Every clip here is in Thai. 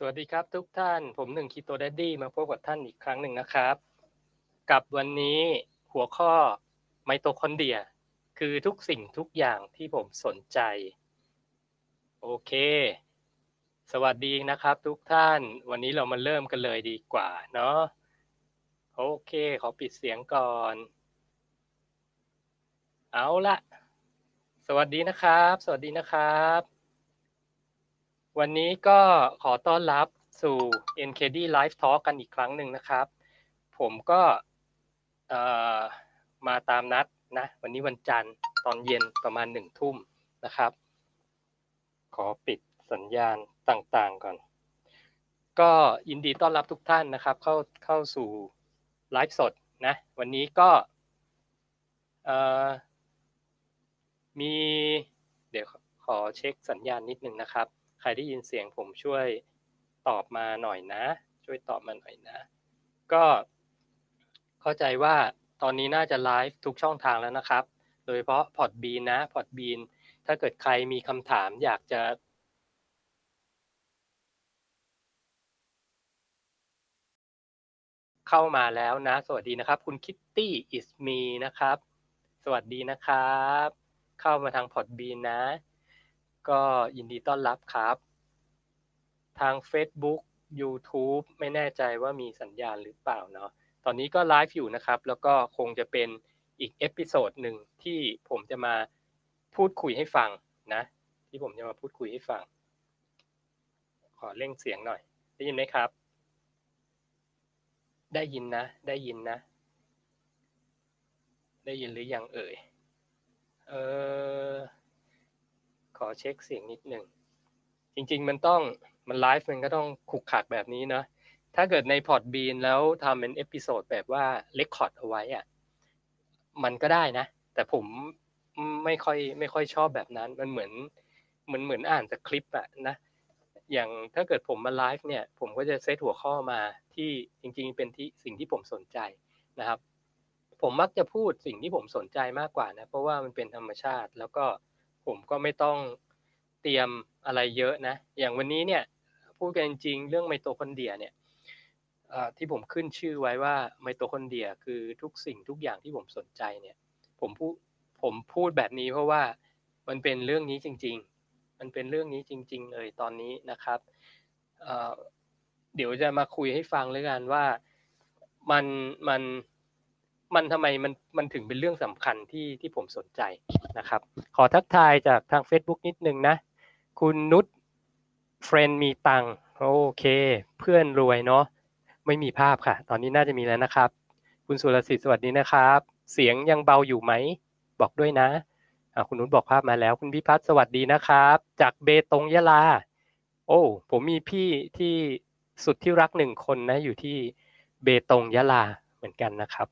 สวัสดีครับทุกท่านผมหนึ่ง Keto Daddy มาพบกับท่านอีกครั้งหนึ่งนะครับ กับวันนี้หัวข้อไมโตคอนเดรีย คือทุกสิ่งทุกอย่างที่ผมสนใจ โอเค สวัสดีนะครับทุกท่าน วันนี้เรามาเริ่มกันเลยดีกว่าเนาะโอเค ขอปิดเสียงก่อน เอาละสวัสดีนะครับ สวัสดีนะครับ วันนี้ก็ขอต้อนรับสู่ NKD Live Talk กันอีกครั้งหนึ่งนะครับ ผมก็มาตามนัดนะ วันนี้วันจันทร์ตอนเย็นประมาณหนึ่งทุ่มนะครับ ขอปิดสัญญาณต่างๆก่อน ก็ยินดีต้อนรับทุกท่านนะครับ เข้าเข้าสู่ไลฟ์สดนะ วันนี้ก็มีเดี๋ยวขอเช็คสัญญาณนิดนึงนะครับ ใครได้ยินเสียงผมช่วยตอบมาหน่อยนะ ช่วยตอบมาหน่อยนะ ก็เข้าใจว่าตอนนี้น่าจะไลฟ์ทุกช่องทางแล้วนะครับ โดยเฉพาะพอดบีนนะพอดบีนถ้าเกิดใครมีคำถามอยากจะเข้ามาแล้วนะ สวัสดีนะครับ คุณคิตตี้อิสมีนะครับ สวัสดีนะครับ เข้ามาทาง Podbean นะ ก็ยินดีต้อนรับครับ ทาง Facebook YouTube ไม่แน่ใจว่ามีสัญญาณหรือเปล่าเนาะตอนนี้ก็ไลฟ์อยู่นะครับ แล้วก็คงจะเป็นอีก episode หนึ่งที่ผมจะมาพูดคุยให้ฟังนะ ที่ผมจะมาพูดคุยให้ฟัง ขอเร่งเสียงหน่อย ได้ยินไหมครับ ได้ยินนะ ได้ยินนะ ได้ยินหรือยังเอ่ย เออ ขอเช็คเสียงนิดหนึ่ง จริง ๆ มันต้องมันไลฟ์มันก็ต้องขลุกขลักแบบนี้เนาะถ้าเกิดใน Podbean แล้วทำเป็น episode แบบว่า record เอาไว้อะมันก็ได้นะ แต่ผมไม่ค่อยไม่ค่อยชอบแบบนั้น มันเหมือนเหมือนเหมือนอ่านจากคลิปอะนะ อย่างถ้าเกิดผมมาไลฟ์เนี่ย ผมก็จะเซตหัวข้อมาที่จริง ๆ เป็นที่สิ่งที่ผมสนใจนะครับ ผมมักจะพูดสิ่งที่ผมสนใจมากกว่านะ เพราะว่ามันเป็นธรรมชาติแล้วก็ ผมก็ไม่ต้องเตรียมอะไรเยอะนะ อย่างวันนี้เนี่ยพูดกันจริงเรื่องไมโตคอนเดรียเนี่ยที่ผมขึ้นชื่อไว้ว่าไมโตคอนเดรียคือทุกสิ่งทุกอย่างที่ผมสนใจเนี่ย ผมพูดผมพูดแบบนี้เพราะว่ามันเป็นเรื่องนี้จริง ๆ มันเป็นเรื่องนี้จริง ๆ เลยตอนนี้นะครับเดี๋ยวจะมาคุยให้ฟังเลยกันว่ามันมันมันทำไมมันมันถึงเป็นเรื่องสำคัญที่ที่ผมสนใจ นะครับ ขอทักทายจากทาง Facebook นิดนึงนะ คุณนุชเฟรนมีตังโอเค เพื่อนรวยเนาะไม่มีภาพค่ะ ตอนนี้น่าจะมีแล้วนะครับ คุณสุรศิษฐ์สวัสดีนะครับ เสียงยังเบาอยู่ไหม บอกด้วยนะคุณนุชบอกภาพมาแล้ว คุณพิพัฒน์สวัสดีนะครับ จากเบตงยะลา โอ้ ผมมีพี่ที่สุดที่รักหนึ่งคนนะอยู่ที่เบตงยะลาเหมือนกันนะครับ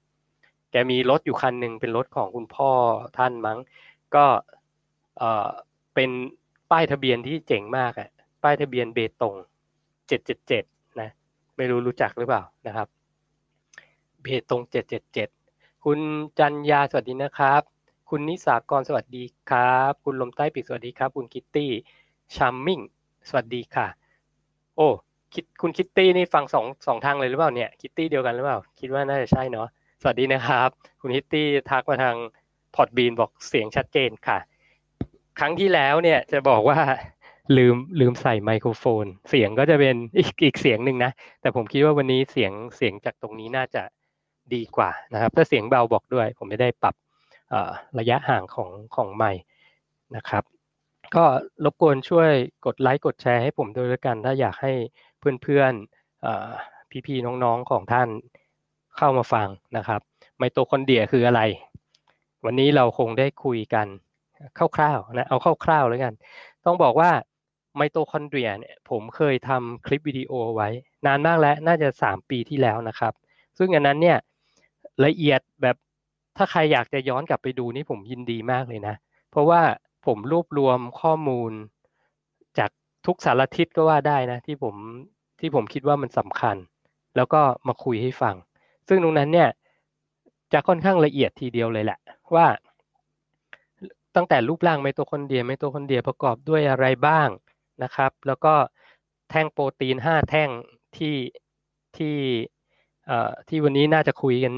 มีรถอยู่คันหนึ่งเป็นรถของคุณพ่อท่านมั้ง ก็เออเป็นป้ายทะเบียนที่เจ๋งมากอะป้ายทะเบียนเบตงเจ็ดเจ็ดเจ็ดนะไม่รู้รู้จักหรือเปล่านะครับเบตงเจ็ดเจ็ดเจ็ดคุณจันยาสวัสดีนะครับ คุณนิสากรสวัสดีครับ คุณลมใต้ปีกสวัสดีครับ คุณ Kitty Charming สวัสดีค่ะ โอ้คิดคุณคิตตี้นี่ฟังสองสองทางเลยหรือเปล่าเนี่ยคิตตี้เดียวกันหรือเปล่า คิดว่าน่าจะใช่เนาะ สวัสดีนะครับ คุณคิตตี้ทักมาทาง Podbean บอกเสียงชัดเจนค่ะ ครั้งที่แล้วเนี่ยจะบอกว่าลืมลืมใส่ไมโครโฟน เสียงก็จะเป็นอีกอีกเสียงหนึ่งนะ แต่ผมคิดว่าวันนี้เสียงเสียงจากตรงนี้น่าจะดีกว่านะครับ ถ้าเสียงเบาบอกด้วย ผมไม่ได้ปรับระยะห่างของของไมค์นะครับ ก็รบกวนช่วยกดไลค์กดแชร์ให้ผมด้วยแล้วกัน ถ้าอยากให้เพื่อนๆพี่ๆน้องๆของท่าน เข้ามาฟังนะครับ ไมโตคอนเดียคืออะไร วันนี้เราคงได้คุยกันคร่าวๆนะเอาคร่าวๆแล้วกัน ต้องบอกว่าไมโตคอนเดรียเนี่ยผมเคยทำคลิปวิดีโอไว้ นานมากแล้วน่าจะ 3 ปีที่แล้วนะครับ ซึ่งอันนั้นเนี่ยละเอียดแบบถ้าใครอยากจะย้อนกลับไปดูนี่ผมยินดีมากเลยนะ เพราะว่าผมรวบรวมข้อมูลจากทุกสารทิศก็ว่าได้นะ ที่ผมที่ผมคิดว่ามันสำคัญ แล้วก็มาคุยให้ฟัง ซึ่งตรงนั้นเนี่ยจะค่อนข้างละเอียดทีเดียวเลยแหละ ว่าตั้งแต่รูปร่างไมโตคอนเดรียไมโตคอนเดรียประกอบด้วยอะไรบ้างนะครับ แล้วก็แท่งโปรตีนห้าแท่งที่ที่ที่วันนี้น่าจะคุยกัน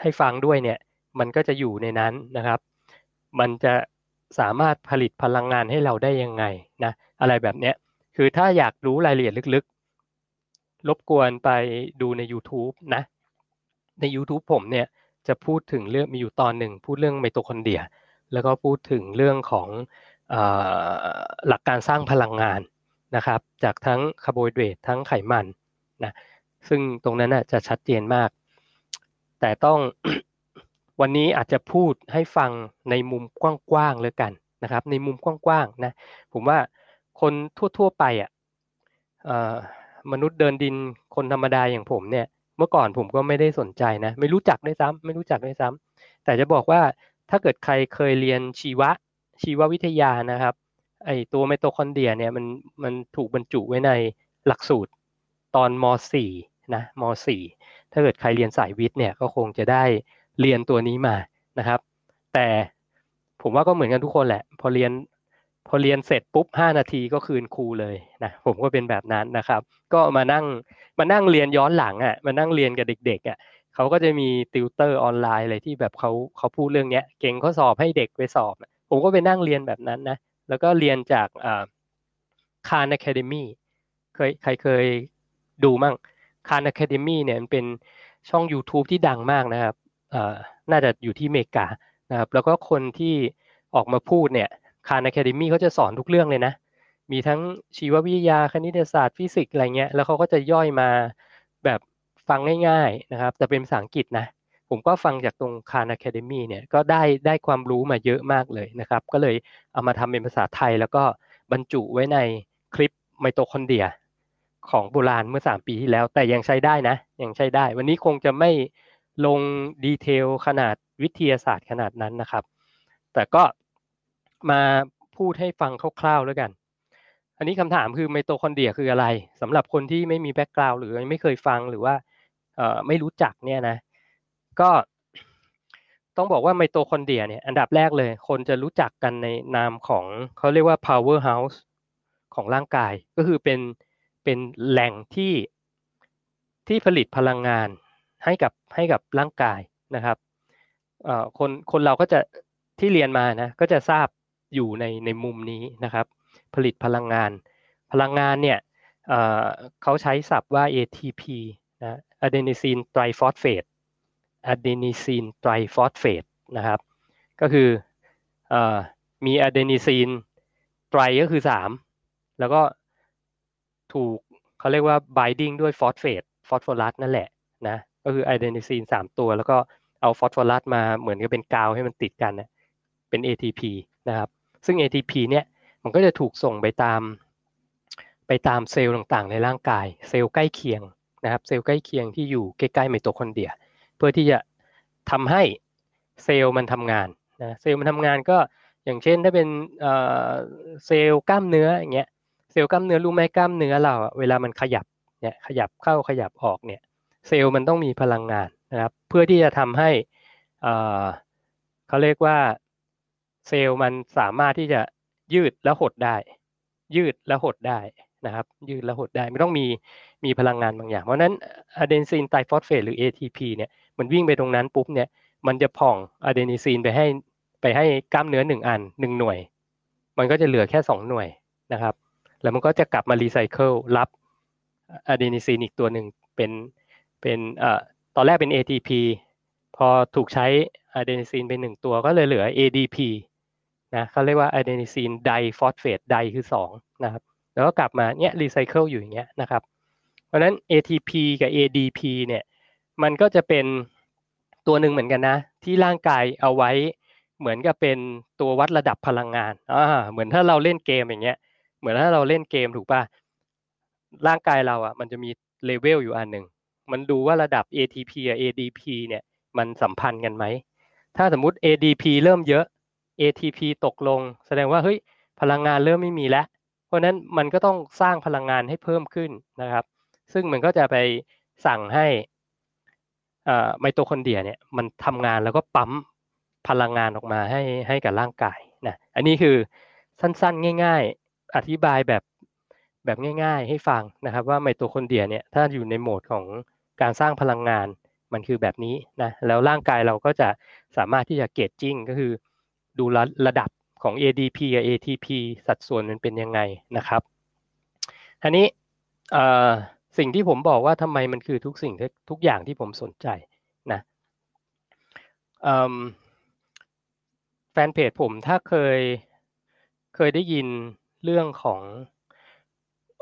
ให้ฟังด้วยเนี่ย มันก็จะอยู่ในนั้นนะครับ มันจะสามารถผลิตพลังงานให้เราได้ยังไงนะอะไรแบบเนี้ยคือถ้าอยากรู้รายละเอียดลึกๆ รบกวนไปดูใน YouTube นะ ใน YouTube ผมเนี่ยจะพูดถึงเรื่องมีอยู่ตอนหนึ่งพูดเรื่องไมโตคอนเดรีย แล้วก็พูดถึงเรื่องของอหลักการสร้างพลังงานนะครับ จากทั้งคาร์โบไฮเดรตทั้งไขมันนะซึ่งตรงนั้นจะชัดเจนมาก แต่ต้องวันนี้อาจจะพูดให้ฟังในมุมกว้างๆเลยกันนะครับ ในมุมกว้างๆนะผมว่าคนทั่วๆไปอะมนุษย์เดินดินคนธรรมดาอย่างผมเนี่ย เมื่อก่อนผมก็ไม่ได้สนใจนะ ไม่รู้จักด้วยซ้ำไม่รู้จักด้วยซ้ำแต่จะบอกว่าถ้าเกิดใครเคยเรียนชีวะชีววิทยานะครับไอตัวไมโตคอนเดรียเนี่ยมันมันถูกบรรจุไว้ในหลักสูตรตอนม .4 นะม .4 ถ้าเกิดใครเรียนสายวิทย์เนี่ยก็คงจะได้เรียนตัวนี้มานะครับ แต่ผมว่าก็เหมือนกันทุกคนแหละ พอเรียน พอเรียนเสร็จปุ๊บห้านาทีก็คืนครูเลยนะผมก็เป็นแบบนั้นนะครับ ก็มานั่งมานั่งเรียนย้อนหลังอะมานั่งเรียนกับเด็กๆอะเขาก็จะมีติวเตอร์ออนไลน์อะไรที่แบบเขาเขาพูดเรื่องเนี้ยเก่งเขาสอบให้เด็กไปสอบ ผมก็ไปนั่งเรียนแบบนั้นนะแล้วก็เรียนจาก Khan Academy เคยใครเคยดูมั่ง Khan Academy เนี่ยมันเป็นช่อง YouTube ที่ดังมากนะครับน่าจะอยู่ที่เมกานะครับแล้วก็คนที่ออกมาพูดเนี่ย Khan Academy เขาจะสอนทุกเรื่องเลยนะ มีทั้งชีววิทยาคณิตศาสตร์ฟิสิกส์อะไรเงี้ย แล้วเขาก็จะย่อยมาแบบฟังง่ายๆนะครับ แต่เป็นภาษาอังกฤษนะ ผมก็ฟังจากตรง Khan Academy เนี่ย ก็ได้ได้ความรู้มาเยอะมากเลยนะครับ ก็เลยเอามาทำเป็นภาษาไทย แล้วก็บรรจุไว้ในคลิปไมโตคอนเดรียของโบราณเมื่อ 3 ปีที่แล้ว แต่ยังใช้ได้นะ ยังใช้ได้ วันนี้คงจะไม่ลง detail ขนาดวิทยาศาสตร์ขนาดนั้นนะครับ แต่ก็ มาพูดให้ฟังคร่าวๆแล้วกัน อันนี้คำถามคือไมโตคอนเดรียคืออะไรสำหรับคนที่ไม่มี background หรือไม่เคยฟังหรือว่าไม่รู้จักเนี่ยนะ ก็ต้องบอกว่าไมโตคอนเดรียเนี่ยอันดับแรกเลย คนจะรู้จักกันในนามของเขาเรียกว่า power house ของร่างกาย ก็คือเป็นเป็นแหล่งที่ที่ผลิตพลังงานให้กับให้กับร่างกายนะครับคนคนเราก็จะที่เรียนมานะก็จะทราบ อยู่ในในมุมนี้นะครับ ผลิตพลังงาน พลังงานเนี่ยเขาใช้ศัพท์ว่า ATP นะ adenosine triphosphate adenosine triphosphateนะครับ ก็คืออมี adenosine tri ก็คือสามแล้วก็ถูกเขาเรียกว่า binding ด้วยฟอสเฟตฟอสฟอรัสนั่นแหละนะก็คืออะเดนิซีนสามตัว แล้วก็เอาฟอสฟอรัสมาเหมือนกับเป็นกาวให้มันติดกันนะเป็น ATP นะครับ ซึ่ง ATP เนี่ยมันก็จะถูกส่งไปตาม ไปตามเซลล์ต่างๆ ในร่างกาย เซลล์ใกล้เคียงนะครับ เซลล์ใกล้เคียงที่อยู่ใกล้ๆไมโตคอนเดรีย เพื่อที่จะทำให้เซลล์มันทำงานนะเซลล์มันทำงานก็อย่างเช่นถ้าเป็นเซลล์กล้ามเนื้ออย่างเงี้ยเซลล์กล้ามเนื้อรู้ไหมกล้ามเนื้อเราเวลามันขยับเนี่ยขยับเข้าขยับออกเนี่ยเซลล์มันต้องมีพลังงานนะครับเพื่อที่จะทำให้เขาเรียกว่า เซลล์มันสามารถที่จะยืดและหดได้ ยืดและหดได้นะครับ ยืดและหดได้ไม่ต้องมีมีพลังงานบางอย่าง เพราะนั้น adenosine triphosphate หรือ ATP เนี่ยมันวิ่งไปตรงนั้นปุ๊บเนี่ยมันจะผ่องอะเดนิซีนไปให้ไปให้กล้ามเนื้อหนึ่งอันหนึ่งหน่วย มันก็จะเหลือแค่สองหน่วยนะครับ แล้วมันก็จะกลับมารีไซเคิลรับอะเดนิซีนอีกตัวหนึ่งเป็นเป็นเอ่อตอนแรกเป็น ATP พอถูกใช้อะเดนิซีนไปหนึ่งตัวก็เลยเหลือ ADP นะเขาเรียกว่า adenosine di phosphate di คือ2นะครับแล้วก็กลับมาเนี้ยรีไซเคิลอยู่อย่างเงี้ยนะครับเพราะฉะนั้น ATP กับ ADP เนี่ยมันก็จะเป็นตัวหนึ่งเหมือนกันนะ ที่ร่างกายเอาไว้เหมือนกับเป็นตัววัดระดับพลังงานอ่าเหมือนถ้าเราเล่นเกมอย่างเงี้ย เหมือนถ้าเราเล่นเกมถูกป่ะร่างกายเราอะ มันจะมีเลเวลอยู่อันหนึ่งมันดูว่าระดับ ATP กับ ADP เนี่ยมันสัมพันธ์กันไหมถ้าสมมุติ ADP เริ่มเยอะ ATP ตกลง แสดงว่าเฮ้ยพลังงานเริ่มไม่มีแล้ว เพราะนั้นมันก็ต้องสร้างพลังงานให้เพิ่มขึ้นนะครับ ซึ่งมันก็จะไปสั่งให้ไมโตคอนเดรียเนี่ยมันทำงานแล้วก็ปั๊มพลังงานออกมาให้ให้กับร่างกายนะอันนี้คือสั้นๆ ง่าย ๆ อธิบายแบบแบบง่าย ๆ ให้ฟังนะครับ ว่าไมโตคอนเดรียเนี่ยถ้าอยู่ในโหมดของการสร้างพลังงานมันคือแบบนี้นะแล้วร่างกายเราก็จะสามารถที่จะเกจจิ้งก็คือ ดูระระดับของ ADP กับ ATP สัดส่วนมันเป็นยังไงนะครับอันนี้สิ่งที่ผมบอกว่าทำไมมันคือทุกสิ่งทุกอย่างที่ผมสนใจนะแฟนเพจผมถ้าเคยเคยได้ยินเรื่องของ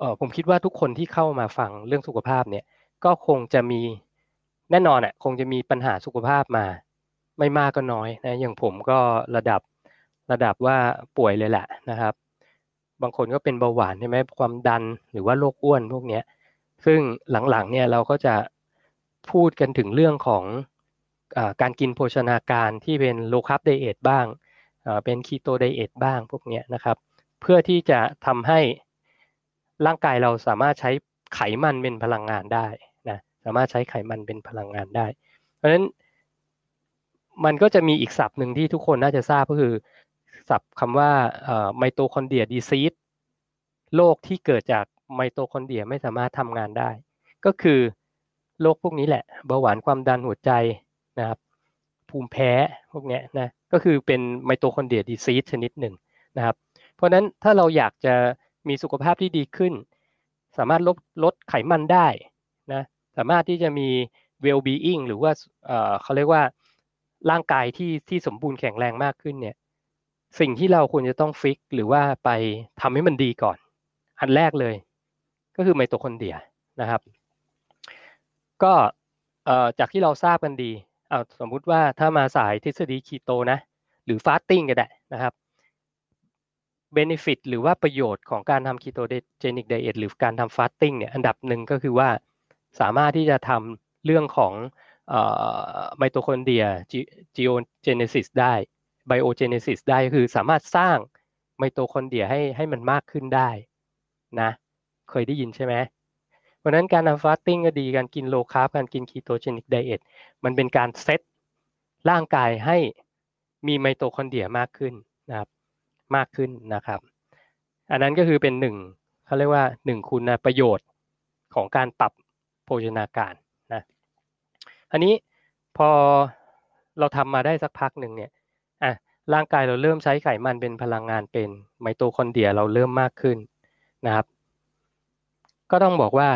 ออผมคิดว่าทุกคนที่เข้ามาฟังเรื่องสุขภาพเนี่ยก็คงจะมีแน่นอนอะคงจะมีปัญหาสุขภาพมา ไม่มากก็น้อยนะอย่างผมก็ระดับระดับว่าป่วยเลยแหละนะครับ บางคนก็เป็นเบาหวานใช่ไหมความดันหรือว่าโรคอ้วนพวกเนี้ยซึ่งหลังๆเนี่ยเราก็จะพูดกันถึงเรื่องของอการกินโภชนาการที่เป็นโลคาร์บไดเอทบ้างเป็น keto diet บ้างพวกนี้นะครับ เพื่อที่จะทำให้ร่างกายเราสามารถใช้ไขมันเป็นพลังงานได้นะสามารถใช้ไขมันเป็นพลังงานได้ เพราะฉะนั้น มันก็จะมีอีกศัพท์หนึ่งที่ทุกคนน่าจะทราบก็คือ ศัพท์คำว่า mitochondria disease โรคที่เกิดจากไมโตคอนเดรียไม่สามารถทำงานได้ ก็คือโรคพวกนี้แหละเบาหวานความดันหัวใจนะครับภูมิแพ้พวกนี้นะก็คือเป็น mitochondria disease ชนิดหนึ่งนะครับ เพราะฉะนั้นถ้าเราอยากจะมีสุขภาพที่ดีขึ้น สามารถลดลดไขมันได้นะสามารถที่จะมี well being หรือว่าเขาเรียกว่า ร่างกายที่ที่สมบูรณ์แข็งแรงมากขึ้นเนี่ย สิ่งที่เราควรจะต้อง fix หรือว่าไปทำให้มันดีก่อน อันแรกเลย ก็คือไมโตคอนเดรียนะครับ ก็จากที่เราทราบกันดีเอาสมมุติว่าถ้ามาสายทฤษฎีคีโตนะ หรือ fasting ก็ได้นะครับ benefit หรือว่าประโยชน์ของการทำ ketogenic diet หรือการทำ fasting เนี่ยอันดับหนึ่งก็คือว่าสามารถที่จะทำเรื่องของ mitochondria geogenesis ได้ biogenesis ได้คือสามารถสร้างไมโตคอนเดรียให้ให้มันมากขึ้นได้นะเคยได้ยินใช่ไหมเพราะนั้นการทำ fasting ก็ดีการกิน low carb การกิน ketogenic diet มันเป็นการเซตร่างกายให้มีไมโตคอนเดรียมากขึ้นนะครับมากขึ้นนะครับ อันนั้นก็คือเป็นหนึ่งเขาเรียกว่าหนึ่งคุณประโยชน์ของการปรับโภชนาการ อันนี้พอเราทำมาได้สักพักหนึ่งเนี่ยอะร่างกายเราเริ่มใช้ไขมันเป็นพลังงานเป็นไมโตคอนเดรียเราเริ่มมากขึ้นนะครับ ก็ต้องบอกว่า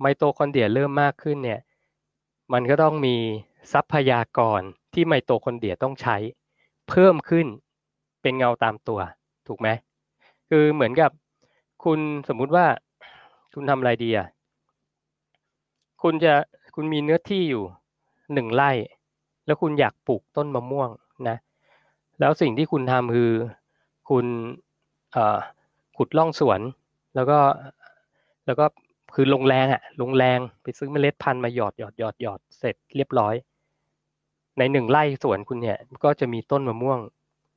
ไมโตคอนเดรียเริ่มมากขึ้นเนี่ยมันก็ต้องมีทรัพยากรที่ไมโตคอนเดรียต้องใช้ เพิ่มขึ้นเป็นเงาตามตัว ถูกไหมคือเหมือนกับคุณสมมุติว่าคุณทำอะไรดีอะคุณจะคุณมีเนื้อที่อยู่ หนึ่งไร่ แล้วคุณอยากปลูกต้นมะม่วงนะ แล้วสิ่งที่คุณทำคือคุณขุดล่องสวน แล้วก็แล้วก็คือลงแรงอะลงแรงไปซื้อเมล็ดพันธุ์มาหยอดหยอดหยอดหยอดเสร็จเรียบร้อย ในหนึ่งไร่สวนคุณเนี่ยก็จะมีต้นมะม่วง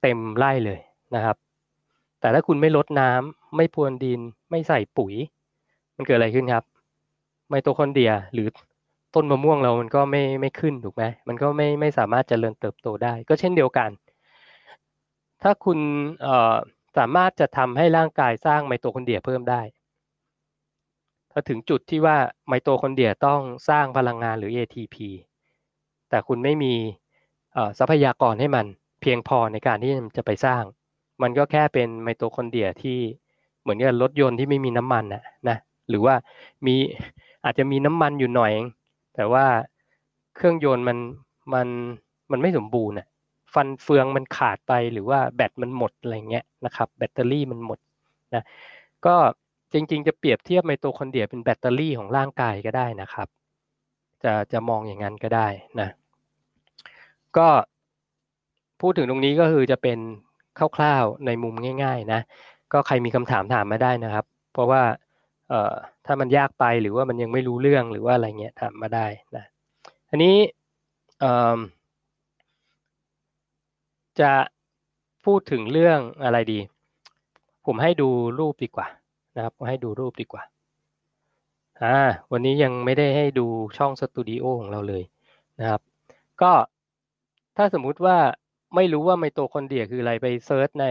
เต็มไร่เลยนะครับ แต่ถ้าคุณไม่ลดน้ำไม่พรวนดิน ไม่ใส่ปุ๋ย มันเกิดอะไรขึ้นครับ ไมโตคอนเดรียหรือ ต้นมะม่วงเรามันก็ไม่ไม่ขึ้นถูกไหมมันก็ไม่ไม่สามารถเจริญเติบโตได้ ก็เช่นเดียวกัน ถ้าคุณเอ่อสามารถจะทำให้ร่างกายสร้างไมโตคอนเดรียเพิ่มได้ ถ้าถึงจุดที่ว่าไมโตคอนเดรียต้องสร้างพลังงานหรือ ATP แต่คุณไม่มีทรัพยากรให้มันเพียงพอในการที่จะไปสร้าง มันก็แค่เป็นไมโตคอนเดรียที่เหมือนกับรถยนต์ที่ไม่มีน้ำมันนะนะ หรือว่ามีอาจจะมีน้ำมันอยู่หน่อย แต่ว่าเครื่องยนต์มันมันมันไม่สมบูรณ์อะฟันเฟืองมันขาดไปหรือว่าแบตมันหมดอะไรเงี้ยนะครับ แบตเตอรี่มันหมดนะก็จริง ๆ จะเปรียบเทียบไมโตคอนเดรียเป็นแบตเตอรี่ของร่างกายก็ได้นะครับ จะจะมองอย่างนั้นก็ได้นะก็พูดถึงตรงนี้ก็คือจะเป็นคร่าวๆในมุมง่าย ๆ นะ ก็ใครมีคำถามถามมาได้นะครับ เพราะว่า เอ่อถ้ามันยากไปหรือว่ามันยังไม่รู้เรื่องหรือว่าอะไรเงี้ยถามมาได้นะอันนี้เอ่อจะพูดถึงเรื่องอะไรดี ผมให้ดูรูปดีกว่านะครับให้ดูรูปดีกว่าอ่าวันนี้ยังไม่ได้ให้ดูช่องสตูดิโอของเราเลยนะครับ ก็ถ้าสมมุติว่าไม่รู้ว่าไมโตคอนเดรียคืออะไรไป search ใน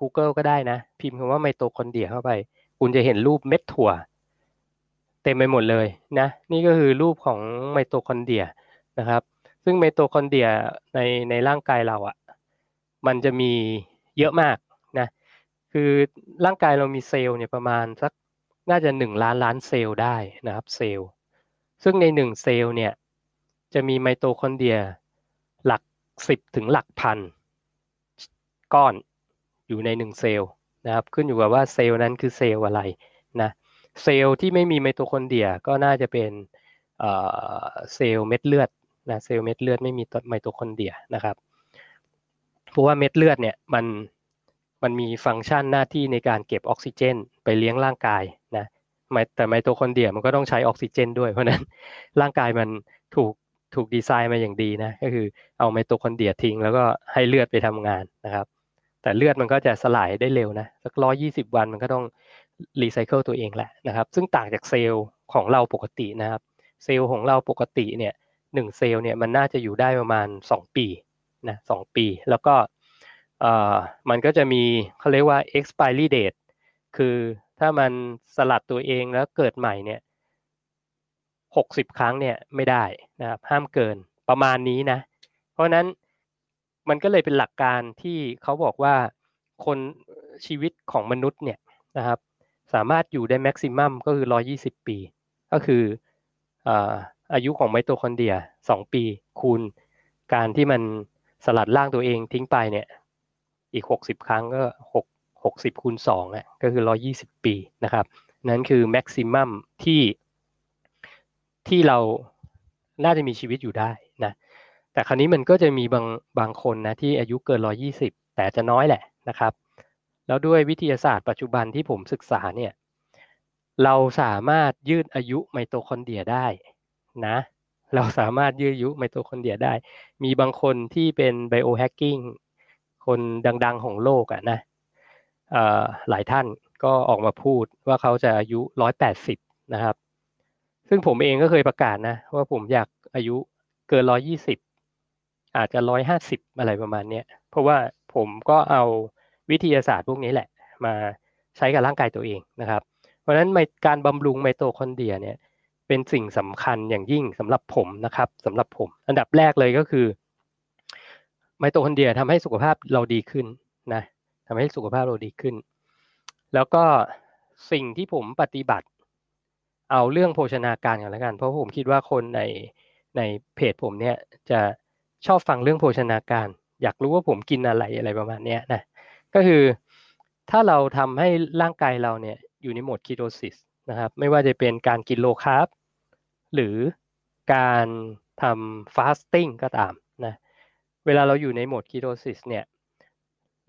Google ก็ได้นะ พิมพ์คำว่าไมโตคอนเดรียเข้าไป คุณจะเห็นรูปเม็ดถั่ว เต็มไปหมดเลยนะนี่ก็คือรูปของไมโตคอนเดรียนะครับ ซึ่งไมโตคอนเดรียในในร่างกายเราอะ่ะมันจะมีเยอะมากนะคือร่างกายเรามีเซลล์เนี่ยประมาณสักน่าจะหนึ่งล้านล้านเซลล์ได้นะครับเซลล์ ซึ่งในหนึ่งเซลล์เนี่ยจะมีไมโตคอนเดรียหลักสิบถึงหลักพันก้อนอยู่ในหนึ่งเซลล์ นะครับขึ้นอยู่กับว่าเซลล์นั้นคือเซลล์อะไรนะเซลล์ที่ไม่มีไมโตคอนเดรียก็น่าจะเป็นเซลล์เม็ดเลือดนะเซลล์เม็ดเลือดไม่มีไมโตคอนเดรียนะครับเพราะว่าเม็ดเลือดเนี่ยมันมันมีฟังก์ชันหน้าที่ในการเก็บออกซิเจน ไปเลี้ยงร่างกายนะแต่ไมโตคอนเดรียมันก็ต้องใช้ออกซิเจน ด้วยเพราะนั้นร่างกายมันถูกถูกดีไซน์มาอย่างดีนะก็คือเอาไมโตคอนเดรียทิ้งแล้วก็ให้เลือดไปทำงานนะครับ แต่เลือดมันก็จะสลายได้เร็วนะสักร้อยยี่สิบวันมันก็ต้องรีไซเคิลตัวเองแหละนะครับ ซึ่งต่างจากเซลล์ของเราปกตินะครับ เซลล์ของเราปกติเนี่ยหนึ่งเซลล์เนี่ยมันน่าจะอยู่ได้ประมาณสองปีนะสองปี แล้วก็เอ่อมันก็จะมีเขาเรียกว่า expiry date คือถ้ามันสลัดตัวเองแล้วเกิดใหม่เนี่ยหกสิบครั้งเนี่ยไม่ได้นะครับห้ามเกินประมาณนี้นะ เพราะนั้น มันก็เลยเป็นหลักการที่เขาบอกว่าคนชีวิตของมนุษย์เนี่ยนะครับ สามารถอยู่ได้แม็กซิมัมก็คือร้อยี่สิบปี ก็คืออายุของไมโตคอนเดรียสองปีคูณการที่มันสลัดร่างตัวเองทิ้งไปเนี่ย อีกหกสิบครั้งก็หกหกสิบคูณสองอะก็คือร้อยี่สิบปีนะครับ นั้นคือแม็กซิมัมที่ที่เราน่าจะมีชีวิตอยู่ได้นะ แต่คราวนี้มันก็จะมีบางบางคนนะที่อายุเกินร้อยี่สิบแต่จะน้อยแหละนะครับ แล้วด้วยวิทยาศาสตร์ปัจจุบันที่ผมศึกษาเนี่ยเราสามารถยืดอายุไมโตคอนเดรียได้นะเราสามารถยืดอายุไมโตคอนเดรียได้ มีบางคนที่เป็น biohacking คนดัง ๆ ของโลกอะนะหลายท่านก็ออกมาพูดว่าเขาจะอายุร้อยแปดสิบนะครับ ซึ่งผมเองก็เคยประกาศนะ ว่าผมอยากอายุเกินร้อยยี่สิบ อาจจะร้อยห้าสิบอะไรประมาณเนี้ยเพราะว่าผมก็เอาวิทยาศาสตร์พวกนี้แหละ มาใช้กับร่างกายตัวเองนะครับ เพราะฉะนั้นการบำรุงไมโตคอนเดรียเนี่ยเป็นสิ่งสำคัญอย่างยิ่งสำหรับผมนะครับสำหรับผม อันดับแรกเลยก็คือ ไมโตคอนเดรียทำให้สุขภาพเราดีขึ้นนะทำให้สุขภาพเราดีขึ้น แล้วก็สิ่งที่ผมปฏิบัติ เอาเรื่องโภชนาการกันแล้วกัน เพราะผมคิดว่าคนในในเพจผมเนี่ยจะ ชอบฟังเรื่องโภชนาการ อยากรู้ว่าผมกินอะไรอะไรประมาณนี้นะก็คือถ้าเราทำให้ร่างกายเราเนี่ยอยู่ในโหมด ketosis นะครับไม่ว่าจะเป็นการกิน low carb หรือการทำ fasting ก็ตามนะเวลาเราอยู่ในโหมด ketosis เนี่ย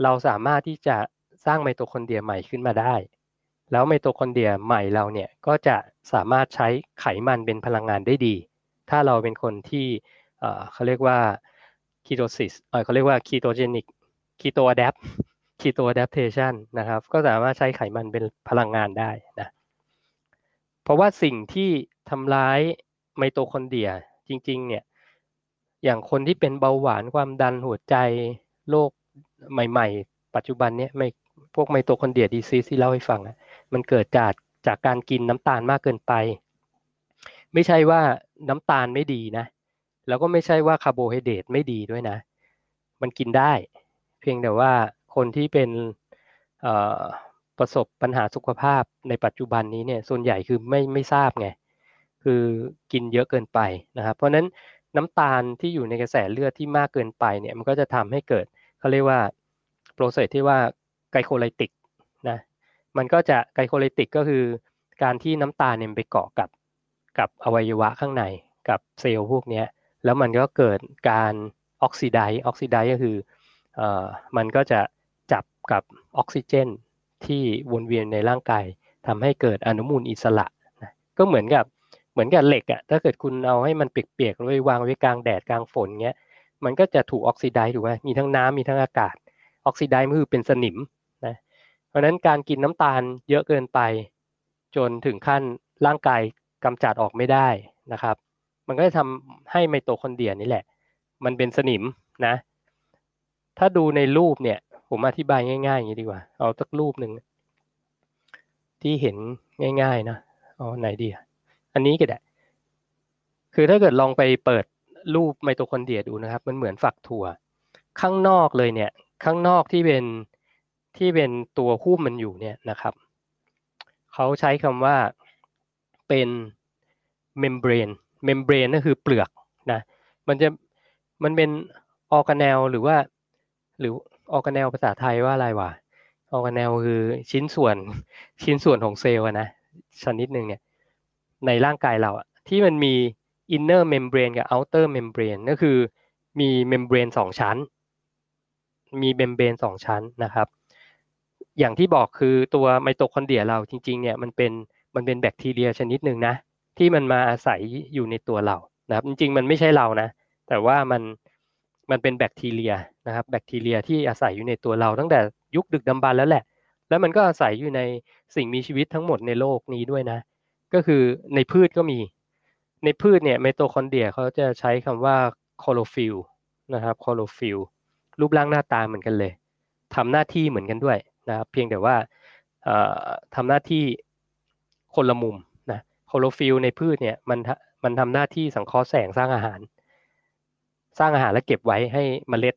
เราสามารถที่จะสร้างไมโตคอนเดรียใหม่ขึ้นมาได้ แล้วไมโตคอนเดรียใหม่เราเนี่ยก็จะสามารถใช้ไขมันเป็นพลังงานได้ดี ถ้าเราเป็นคนที่ เขาเรียกว่า ketosis เขาเรียกว่า ketogenic keto adapt keto adaptation นะครับ ก็สามารถใช้ไขมันเป็นพลังงานได้นะ เพราะว่าสิ่งที่ทำร้ายไมโตคอนเดรียจริง ๆ เนี่ย อย่างคนที่เป็นเบาหวานความดันหัวใจโรคใหม่ ๆ ปัจจุบันเนี้ยไม่พวก mitochondria disease ที่เล่าให้ฟังมันเกิดจากจากการกินน้ำตาลมากเกินไป ไม่ใช่ว่าน้ำตาลไม่ดีนะ แล้วก็ไม่ใช่ว่าคาร์โบไฮเดรตไม่ดีด้วยนะ มันกินได้ เพียงแต่ว่าคนที่เป็นประสบปัญหาสุขภาพในปัจจุบันนี้เนี่ยส่วนใหญ่คือไม่ไม่ทราบไง คือกินเยอะเกินไปนะครับ เพราะนั้นน้ำตาลที่อยู่ในกระแสเลือดที่มากเกินไปเนี่ยมันก็จะทำให้เกิดเขาเรียกว่า process ที่ว่า glycolytic นะมันก็จะ glycolytic ก็คือการที่น้ำตาลเนี่ยไปเกาะกับกับอวัยวะข้างในกับเซลล์พวกนี้ แล้วมันก็เกิดการ oxidize oxidize ก็คือเอ่อมันก็จะจับกับออกซิเจนที่วนเวียนในร่างกายทำให้เกิดอนุมูลอิสระนะก็เหมือนกับเหมือนกับเหล็กอะถ้าเกิดคุณเอาให้มันเปียกๆไว้วางไว้กลางแดดกลางฝนเงี้ยมันก็จะถูกออกซิไดซ์ถูกไหมมีทั้งน้ำมีทั้งอากาศ ออกซิไดซ์คือเป็นสนิมนะเพราะฉะนั้นการกินน้ำตาลเยอะเกินไป จนถึงขั้นร่างกายกำจัดออกไม่ได้นะครับ มันก็จะทำให้ไมโตคอนเดรียนี่แหละ มันเป็นสนิมนะ ถ้าดูในรูปเนี่ย ผมอธิบายง่ายๆอย่างนี้ดีกว่า เอาสักรูปหนึ่งที่เห็นง่ายๆนะอ๋อไหนดีอันนี้ก็ได้ คือถ้าเกิดลองไปเปิดรูปไมโตคอนเดรียดูนะครับ มันเหมือนฝักถั่ว ข้างนอกเลยเนี่ย ข้างนอกที่เป็นที่เป็นตัวหุ้มมันอยู่เนี่ยนะครับ เขาใช้คำว่าเป็น membrane membrane ก็คือเปลือกนะมันจะมันเป็นออร์แกเนลหรือว่า หรือออร์แกเนลภาษาไทยว่าอะไรวะออร์แกเนลคือชิ้นส่วนชิ้นส่วนของเซลล์นะชนิดหนึ่งเนี่ยในร่างกายเราอะที่มันมี inner membrane กับ outer membrane ก็คือมี membrane สองชั้น มี membrane สองชั้นนะครับ อย่างที่บอกคือตัวไมโตคอนเดรียเราจริงๆเนี่ยมันเป็นมันเป็นแบคทีเรียชนิดหนึ่งนะ ที่มันมาอาศัยอยู่ในตัวเรานะครับ จริงๆ มันไม่ใช่เรานะ แต่ว่ามันมันเป็นแบคทีเรียนะครับ แบคทีเรียที่อาศัยอยู่ในตัวเราตั้งแต่ยุคดึกดำบรรพ์แล้วแหละ แล้วมันก็อาศัยอยู่ในสิ่งมีชีวิตทั้งหมดในโลกนี้ด้วยนะ ก็คือในพืชก็มี ในพืชเนี่ยไมโตคอนเดรียเขาจะใช้คำว่าคลอโรฟิลนะครับคลอโรฟิลรูปร่างหน้าตาเหมือนกันเลยทำหน้าที่เหมือนกันด้วยนะครับ เพียงแต่ว่าทำหน้าที่คนละมุม คลอโรฟิลในพืชเนี่ยมันมันทำหน้าที่สังเคราะห์แสงสร้างอาหาร สร้างอาหารและเก็บไว้ให้เมล็ด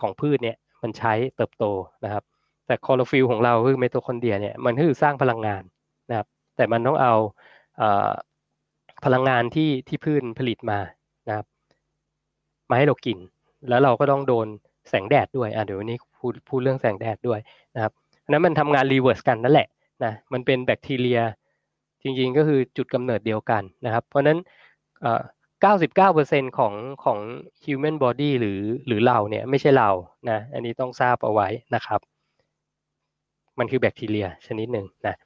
ของพืชเนี่ยมันใช้เติบโตนะครับ แต่คลอโรฟิลของเราคือไมโตคอนเดรียเนี่ยมันคือสร้างพลังงานนะครับ แต่มันต้องเอาพลังงานที่ที่พืชผลิตมานะครับมาให้เรากิน แล้วเราก็ต้องโดนแสงแดดด้วยอะเดี๋ยววันนี้พูดพูดเรื่องแสงแดดด้วยนะครับนั้นมันทำงาน reverse กันนั่นแหละนะมันเป็นแบคทีเรีย จริงๆก็คือจุดกำเนิดเดียวกันนะครับ เพราะนั้น99%ของของ human body หรือหรือเราเนี่ยไม่ใช่เรานะอันนี้ต้องทราบเอาไว้นะครับ มันคือแบคทีเรียชนิดหนึ่งนะ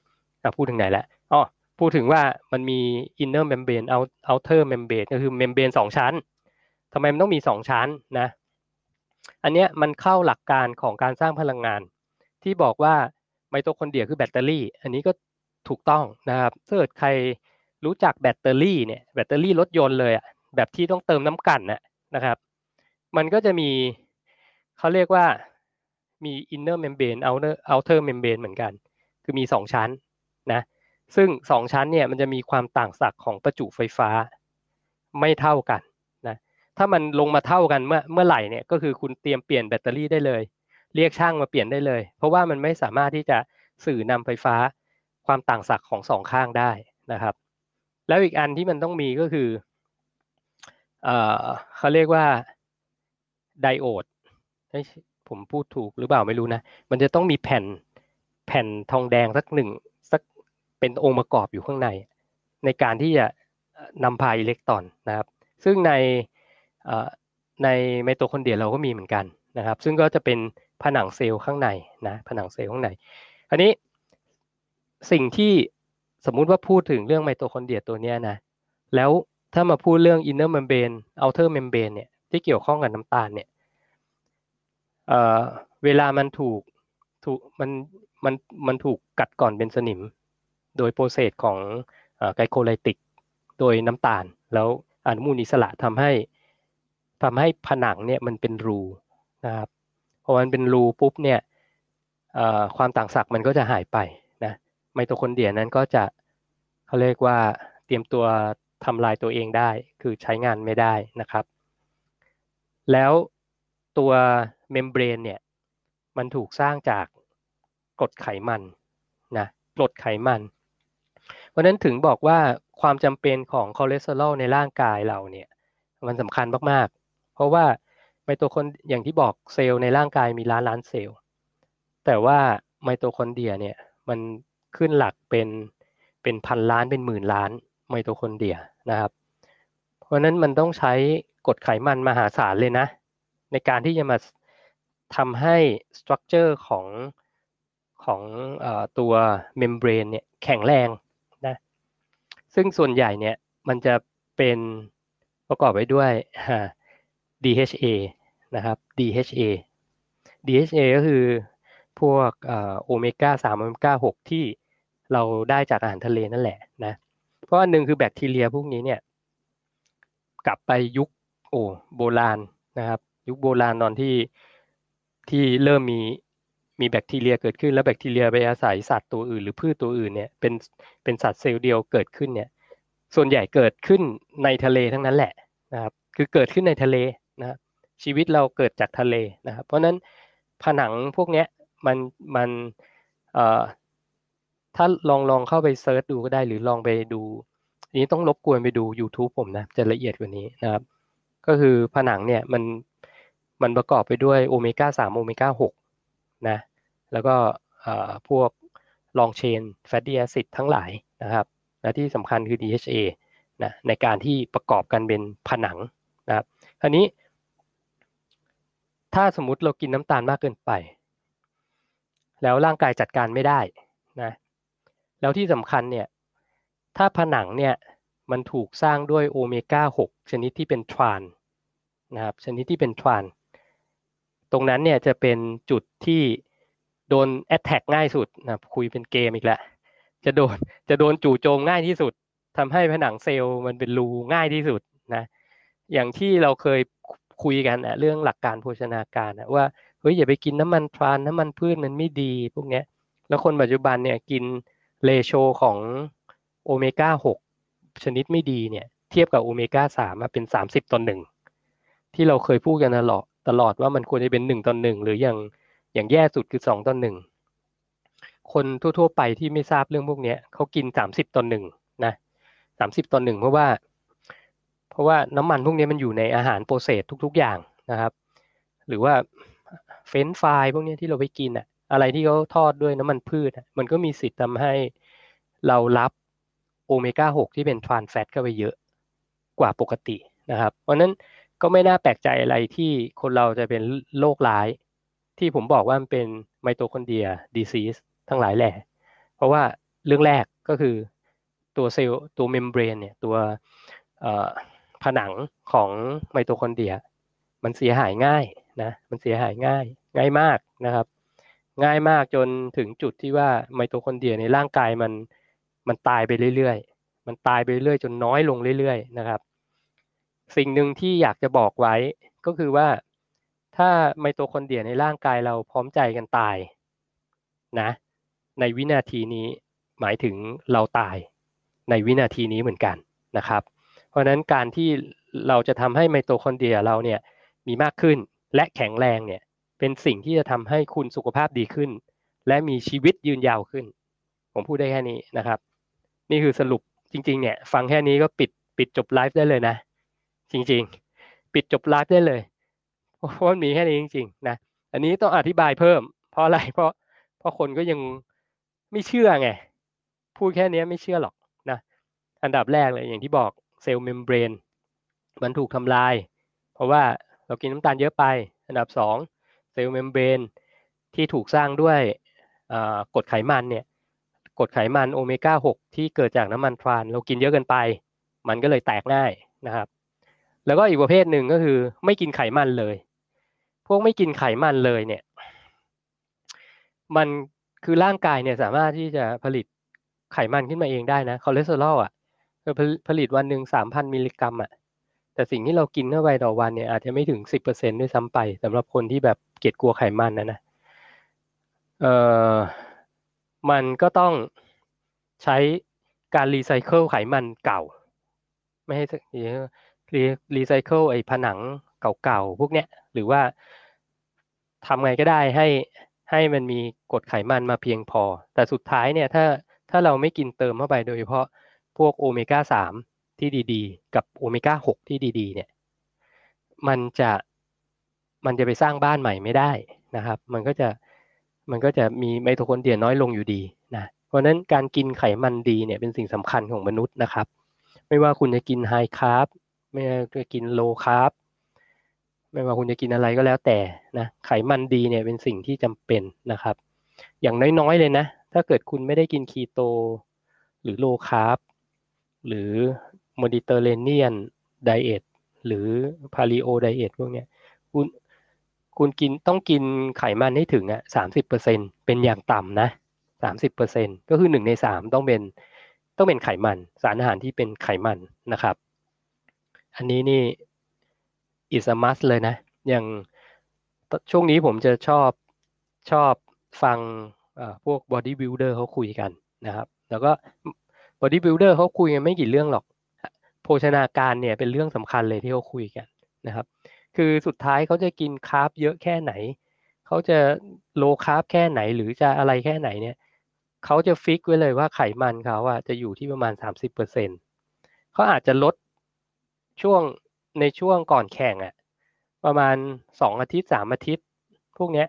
พูดถึงไหนแล้วอ๋อพูดถึงว่ามันมี inner membrane outer membrane ก็คือ membrane สองชั้นทำไมมันต้องมีสองชั้นนะ อันเนี้ยมันเข้าหลักการของการสร้างพลังงาน ที่บอกว่าไมโตคอนเดรียคือแบตเตอรี่ อันนี้ก็ ถูกต้องนะครับถ้าเกิดใครรู้จักแบตเตอรี่เนี่ยแบตเตอรี่รถยนต์เลยอะแบบที่ต้องเติมน้ำกันนะนะครับ มันก็จะมีเขาเรียกว่ามี inner membrane outer outer membrane เหมือนกัน คือมีสองชั้นนะซึ่งสองชั้นเนี่ยมันจะมีความต่างศักย์ของประจุไฟฟ้าไม่เท่ากันนะถ้ามันลงมาเท่ากันเมื่อเมื่อไหร่เนี่ยก็คือคุณเตรียมเปลี่ยนแบตเตอรี่ได้เลย เรียกช่างมาเปลี่ยนได้เลย เพราะว่ามันไม่สามารถที่จะสื่อนำไฟฟ้า ความต่างศักย์ของสองข้างได้นะครับ แล้วอีกอันที่มันต้องมีก็คือเออเขาเรียกว่าไดโอดผมพูดถูกหรือเปล่าไม่รู้นะ มันจะต้องมีแผ่นแผ่นทองแดงสักหนึ่งสักเป็นองค์ประกอบอยู่ข้างใน ในการที่จะนำพาอิเล็กตรอนนะครับ ซึ่งในในไมโตคอนเดรียเราก็มีเหมือนกันนะครับ ซึ่งก็จะเป็นผนังเซลล์ข้างในนะผนังเซลล์ข้างใน อันนี้ สิ่งที่สมมุติว่าพูดถึงเรื่องไมโตคอนเดรียตัวนี้นะ แล้วถ้ามาพูดเรื่อง inner membrane outer membrane เบรนเนี่ยที่เกี่ยวข้องกับน้ำตาลเนี่ยเอ่อเวลามันถูกถูกมันมันมันถูกกัดกร่อนเป็นสนิม โดย process ของ glycolytic โดยน้ำตาล แล้วอนุมูลอิสระทำให้ทำให้ผนังเนี่ยมันเป็นรูนะครับพอมันเป็นรูปุ๊บเนี่ยความต่างศักย์มันก็จะหายไป ไมโตคอนเดรียนั้นก็จะเขาเรียกว่าเตรียมตัวทำลายตัวเองได้ คือใช้งานไม่ได้นะครับ แล้วตัว membrane เนี่ยมันถูกสร้างจากกรดไขมันนะกรดไขมัน เพราะนั้นถึงบอกว่าความจำเป็นของคอเลสเตอรอลในร่างกายเราเนี่ยมันสำคัญมากๆ เพราะว่าไมโตคอนอย่างที่บอกเซลล์ในร่างกายมีล้านล้านเซลล์ แต่ว่าไมโตคอนเดรียเนี่ยมัน ขึ้นหลักเป็นเป็นพันล้านเป็นหมื่นล้านไมโตคอนเดรียนะครับ เพราะนั้นมันต้องใช้กรดไขมันมหาศาลเลยนะ ในการที่จะมาทำให้ structure ของของอตัว membrane เนี่ยแข็งแรงนะซึ่งส่วนใหญ่เนี่ยมันจะเป็นประกอบไปด้วย DHA นะครับ DHA DHA ก็คือพวกโอเมก้าสามโอเมก้าหกที่ เราได้จากอาหารทะเลนั่นแหละนะเพราะอันหนึ่งคือแบคทีเรียพวกนี้เนี่ยกลับไปยุคโอ้โบราณนะครับ ยุคโบราณตอนที่ที่เริ่มมีมีแบคทีเรียเกิดขึ้นแล้วแบคทีเรียไปอาศัยสัตว์ตัวอื่น หรือพืชตัวอื่นเนี่ยเป็นเป็นสัตว์เซลล์เดียวเกิดขึ้นเนี่ยส่วนใหญ่เกิดขึ้นในทะเลทั้งนั้นแหละนะครับคือเกิดขึ้นในทะเลนะชีวิตเราเกิดจากทะเลนะครับเพราะนั้นผนังพวกเนี้ยมันมันเอ่อ ถ้าลองลองเข้าไปเซิร์ชดูก็ได้หรือลองไปดูนนี้ต้องรบกวนไปดู YouTube ผมนะ จะละเอียดกว่านี้นะครับ ก็คือผนังเนี่ยมันมันประกอบไปด้วยโอเมก้าสามโอเมก้าหกนะแล้วก็พวกลองเชนแฟตตี้แอซิดทั้งหลายนะครับ และที่สำคัญคือ DHA นะในการที่ประกอบกันเป็นผนังนะครับคราวนี้ ถ้าสมมุติเรากินน้ำตาลมากเกินไป แล้วร่างกายจัดการไม่ได้นะ แล้วที่สำคัญเนี่ยถ้าผนังเนี่ยมันถูกสร้างด้วยโอเมก้า6ชนิดที่เป็นทรานนะครับชนิดที่เป็นทรานตรงนั้นเนี่ยจะเป็นจุดที่โดนแอตแทกง่ายสุดนะคุยเป็นเกมอีกแล้วจะโดนจะโดนจู่โจมง่ายที่สุดทำให้ผนังเซลล์มันเป็นรูง่ายที่สุดนะอย่างที่เราเคยคุยกันอะเรื่องหลักการโภชนาการอะว่าเฮ้ยอย่าไปกินน้ำมัน trans น้ำมันพืชมันไม่ดีพวกเนี้ยแล้วคนปัจจุบันเนี่ยกิน ratio ของโอเมก้า6ชนิดไม่ดีเนี่ย เทียบกับโอเมก้า3มาเป็น 30ต่อหนึ่งที่เราเคยพูดกันตลอดตลอดว่ามันควรจะเป็น1ต่อหนึ่งหรืออย่างอย่างแย่สุดคือ2ต่อหนึ่งคนทั่ว ๆ ไปที่ไม่ทราบเรื่องพวกนี้เขากิน 30ต่อหนึ่งนะ30ต่อหนึ่งเพราะว่า เพราะว่าน้ำมันพวกนี้มันอยู่ในอาหาร process ทุก ๆ อย่างนะครับ หรือว่าเฟรนช์ฟรายส์พวกนี้ที่เราไปกินอะ อะไรที่เขาทอดด้วยน้ำมันพืช มันก็มีสิทธิ์ทำให้เรารับโอเมก้า 6 ที่เป็น trans fat เข้าไปเยอะกว่าปกตินะครับ เพราะนั้นก็ไม่น่าแปลกใจอะไรที่คนเราจะเป็นโรคร้าย ที่ผมบอกว่ามันเป็นไมโตคอนเดรีย disease ทั้งหลายแหละ เพราะว่าเรื่องแรกก็คือตัวเซลล์ตัว membrane เนี่ยตัวผนังของไมโตคอนเดรีย มันเสียหายง่ายนะมันเสียหายง่ายง่ายมากนะครับ ง่ายมากจนถึงจุดที่ว่าไมโตคอนเดรียในร่างกายมันมันตายไปเรื่อยๆ มันตายไปเรื่อยจนน้อยลงเรื่อยๆนะครับ สิ่งหนึ่งที่อยากจะบอกไว้ก็คือว่าถ้าไมโตคอนเดรียในร่างกายเราพร้อมใจกันตายนะในวินาทีนี้หมายถึงเราตายในวินาทีนี้เหมือนกันนะครับ เพราะฉะนั้นการที่เราจะทำให้ไมโตคอนเดรียเราเนี่ยมีมากขึ้นและแข็งแรงเนี่ย เป็นสิ่งที่จะทำให้คุณสุขภาพดีขึ้น และมีชีวิตยืนยาวขึ้น ผมพูดได้แค่นี้นะครับ นี่คือสรุปจริง ๆ เนี่ย ฟังแค่นี้ก็ปิดปิดจบไลฟ์ได้เลยนะ จริง ๆ ปิดจบไลฟ์ได้เลยเพราะมันมีแค่นี้จริง ๆ นะอันนี้ต้องอธิบายเพิ่ม เพราะอะไรเพราะเพราะคนก็ยังไม่เชื่อไง พูดแค่นี้ไม่เชื่อหรอกนะอันดับแรกเลยอย่างที่บอก cell membrane มันถูกทำลาย เพราะว่าเรากินน้ำตาลเยอะไป อันดับสอง cell membrane ที่ถูกสร้างด้วยกรดไขมันเนี่ยกรดไขมันโอเมก้า 6 ที่เกิดจากน้ำมัน trans เรากินเยอะเกินไป มันก็เลยแตกง่ายนะครับ แล้วก็อีกประเภทหนึ่งก็คือไม่กินไขมันเลย พวกไม่กินไขมันเลยเนี่ย มันคือร่างกายเนี่ยสามารถที่จะผลิตไขมันขึ้นมาเองได้นะคอเลสเตอรอลอะผลิตวันหนึ่งสามพันมิลลิกรัมอะแต่สิ่งที่เรากินเข้าไปต่อวันเนี่ยอาจจะไม่ถึงสิบเปอร์เซ็นต์ด้วยซ้ำไปสำหรับคนที่แบบ เกลียดกลัวไขมันนะนะเอ่อมันก็ต้องใช้การรีไซเคิลไขมันเก่า ไม่ให้รีรีไซเคิลไอ้ผนังเก่าๆพวกเนี้ยหรือว่าทำไงก็ได้ให้ให้มันมีกรดไขมันมาเพียงพอ แต่สุดท้ายเนี่ยถ้าถ้าเราไม่กินเติมเข้าไปโดยเฉพาะพวกโอเมก้าสามที่ดีๆ กับโอเมก้าหกที่ดีๆ เนี่ย มันจะ มันจะไปสร้างบ้านใหม่ไม่ได้นะครับ มันก็จะมันก็จะมีไมโตคอนเดรียน้อยลงอยู่ดีนะเพราะนั้นการกินไขมันดีเนี่ยเป็นสิ่งสำคัญของมนุษย์นะครับ ไม่ว่าคุณจะกิน high carb ไม่ว่าจะกิน low carb ไม่ว่าคุณจะกินอะไรก็แล้วแต่นะไขมันดีเนี่ยเป็นสิ่งที่จำเป็นนะครับ อย่างน้อยๆเลยนะ ถ้าเกิดคุณไม่ได้กินคีโต หรือ low carb หรือ Mediterranean diet หรือ paleo diet พวกเนี้ยคุณ คุณกินต้องกินไขมันให้ถึงอะสามสิบเปอร์เซ็นต์เป็นอย่างต่ำนะสามสิบเปอร์เซ็นต์ก็คือหนึ่งในสามต้องเป็นต้องเป็นไขมัน สารอาหารที่เป็นไขมันนะครับ อันนี้นี่ is must เลยนะ อย่างช่วงนี้ผมจะชอบชอบฟังพวก bodybuilder เขาคุยกันนะครับ แล้วก็ bodybuilder เขาคุยกันไม่กี่เรื่องหรอก โภชนาการเนี่ยเป็นเรื่องสำคัญเลยที่เขาคุยกันนะครับ คือสุดท้ายเขาจะกิน carb เยอะแค่ไหน เขาจะ low carb แค่ไหนหรือจะอะไรแค่ไหนเนี่ยเขาจะ fix ไว้เลยว่าไขมันเขาอะจะอยู่ที่ประมาณสามสิบเปอร์เซ็นต์เขาอาจจะลดช่วงในช่วงก่อนแข่งอะประมาณสองอาทิตย์สามอาทิตย์ พวกเนี้ย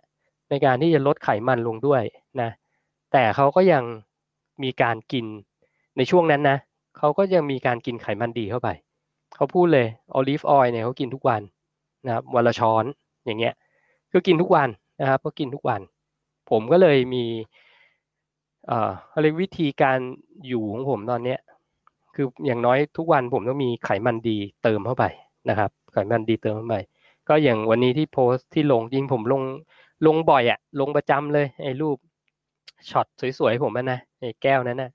ในการที่จะลดไขมันลงด้วยนะ แต่เขาก็ยังมีการกินในช่วงนั้นนะเขาก็ยังมีการกินไขมันดีเข้าไป เขาพูดเลย olive oil เนี่ยเขากินทุกวัน นะครับวันละช้อนอย่างเงี้ยคือกินทุกวันนะครับก็กินทุกวัน ผมก็เลยมีเอ่อเรียกวิธีการอยู่ของผมตอนเนี้ยคืออย่างน้อยทุกวันผมต้องมีไขมันดีเติมเข้าไปนะครับไขมันดีเติมเข้าไปก็อย่างวันนี้ที่โพสต์ที่ลงจริงผมลงลงบ่อยอะลงประจำเลยไอ้รูปช็อตสวยๆผมนะไอ้แก้วนั้นนะ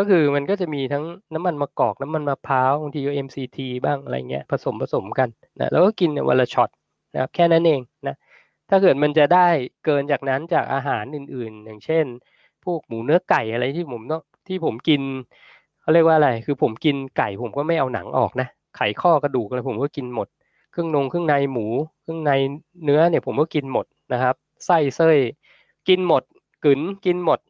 ก็คือมันก็จะมีทั้งน้ำมันมะกอกน้ำมันมะพร้าวบางทีก็ MCT บ้างอะไรเงี้ยผสมผสมกันนะแล้วก็กินวันละช็อตนะครับแค่นั้นเองนะถ้าเกิดมันจะได้เกินจากนั้นจากอาหารอื่น ๆ อย่างเช่น พวกหมูเนื้อไก่อะไรที่ผมต้องที่ผมกินเขาเรียกว่าอะไร คือผมกินไก่ผมก็ไม่เอาหนังออกนะไขข้อกระดูกอะไรผมก็กินหมด เครื่องนงเครื่องในหมูเครื่องในเนื้อเนี่ยผมก็กินหมดนะครับไส้เส้ยกินหมดกลืนกินหมด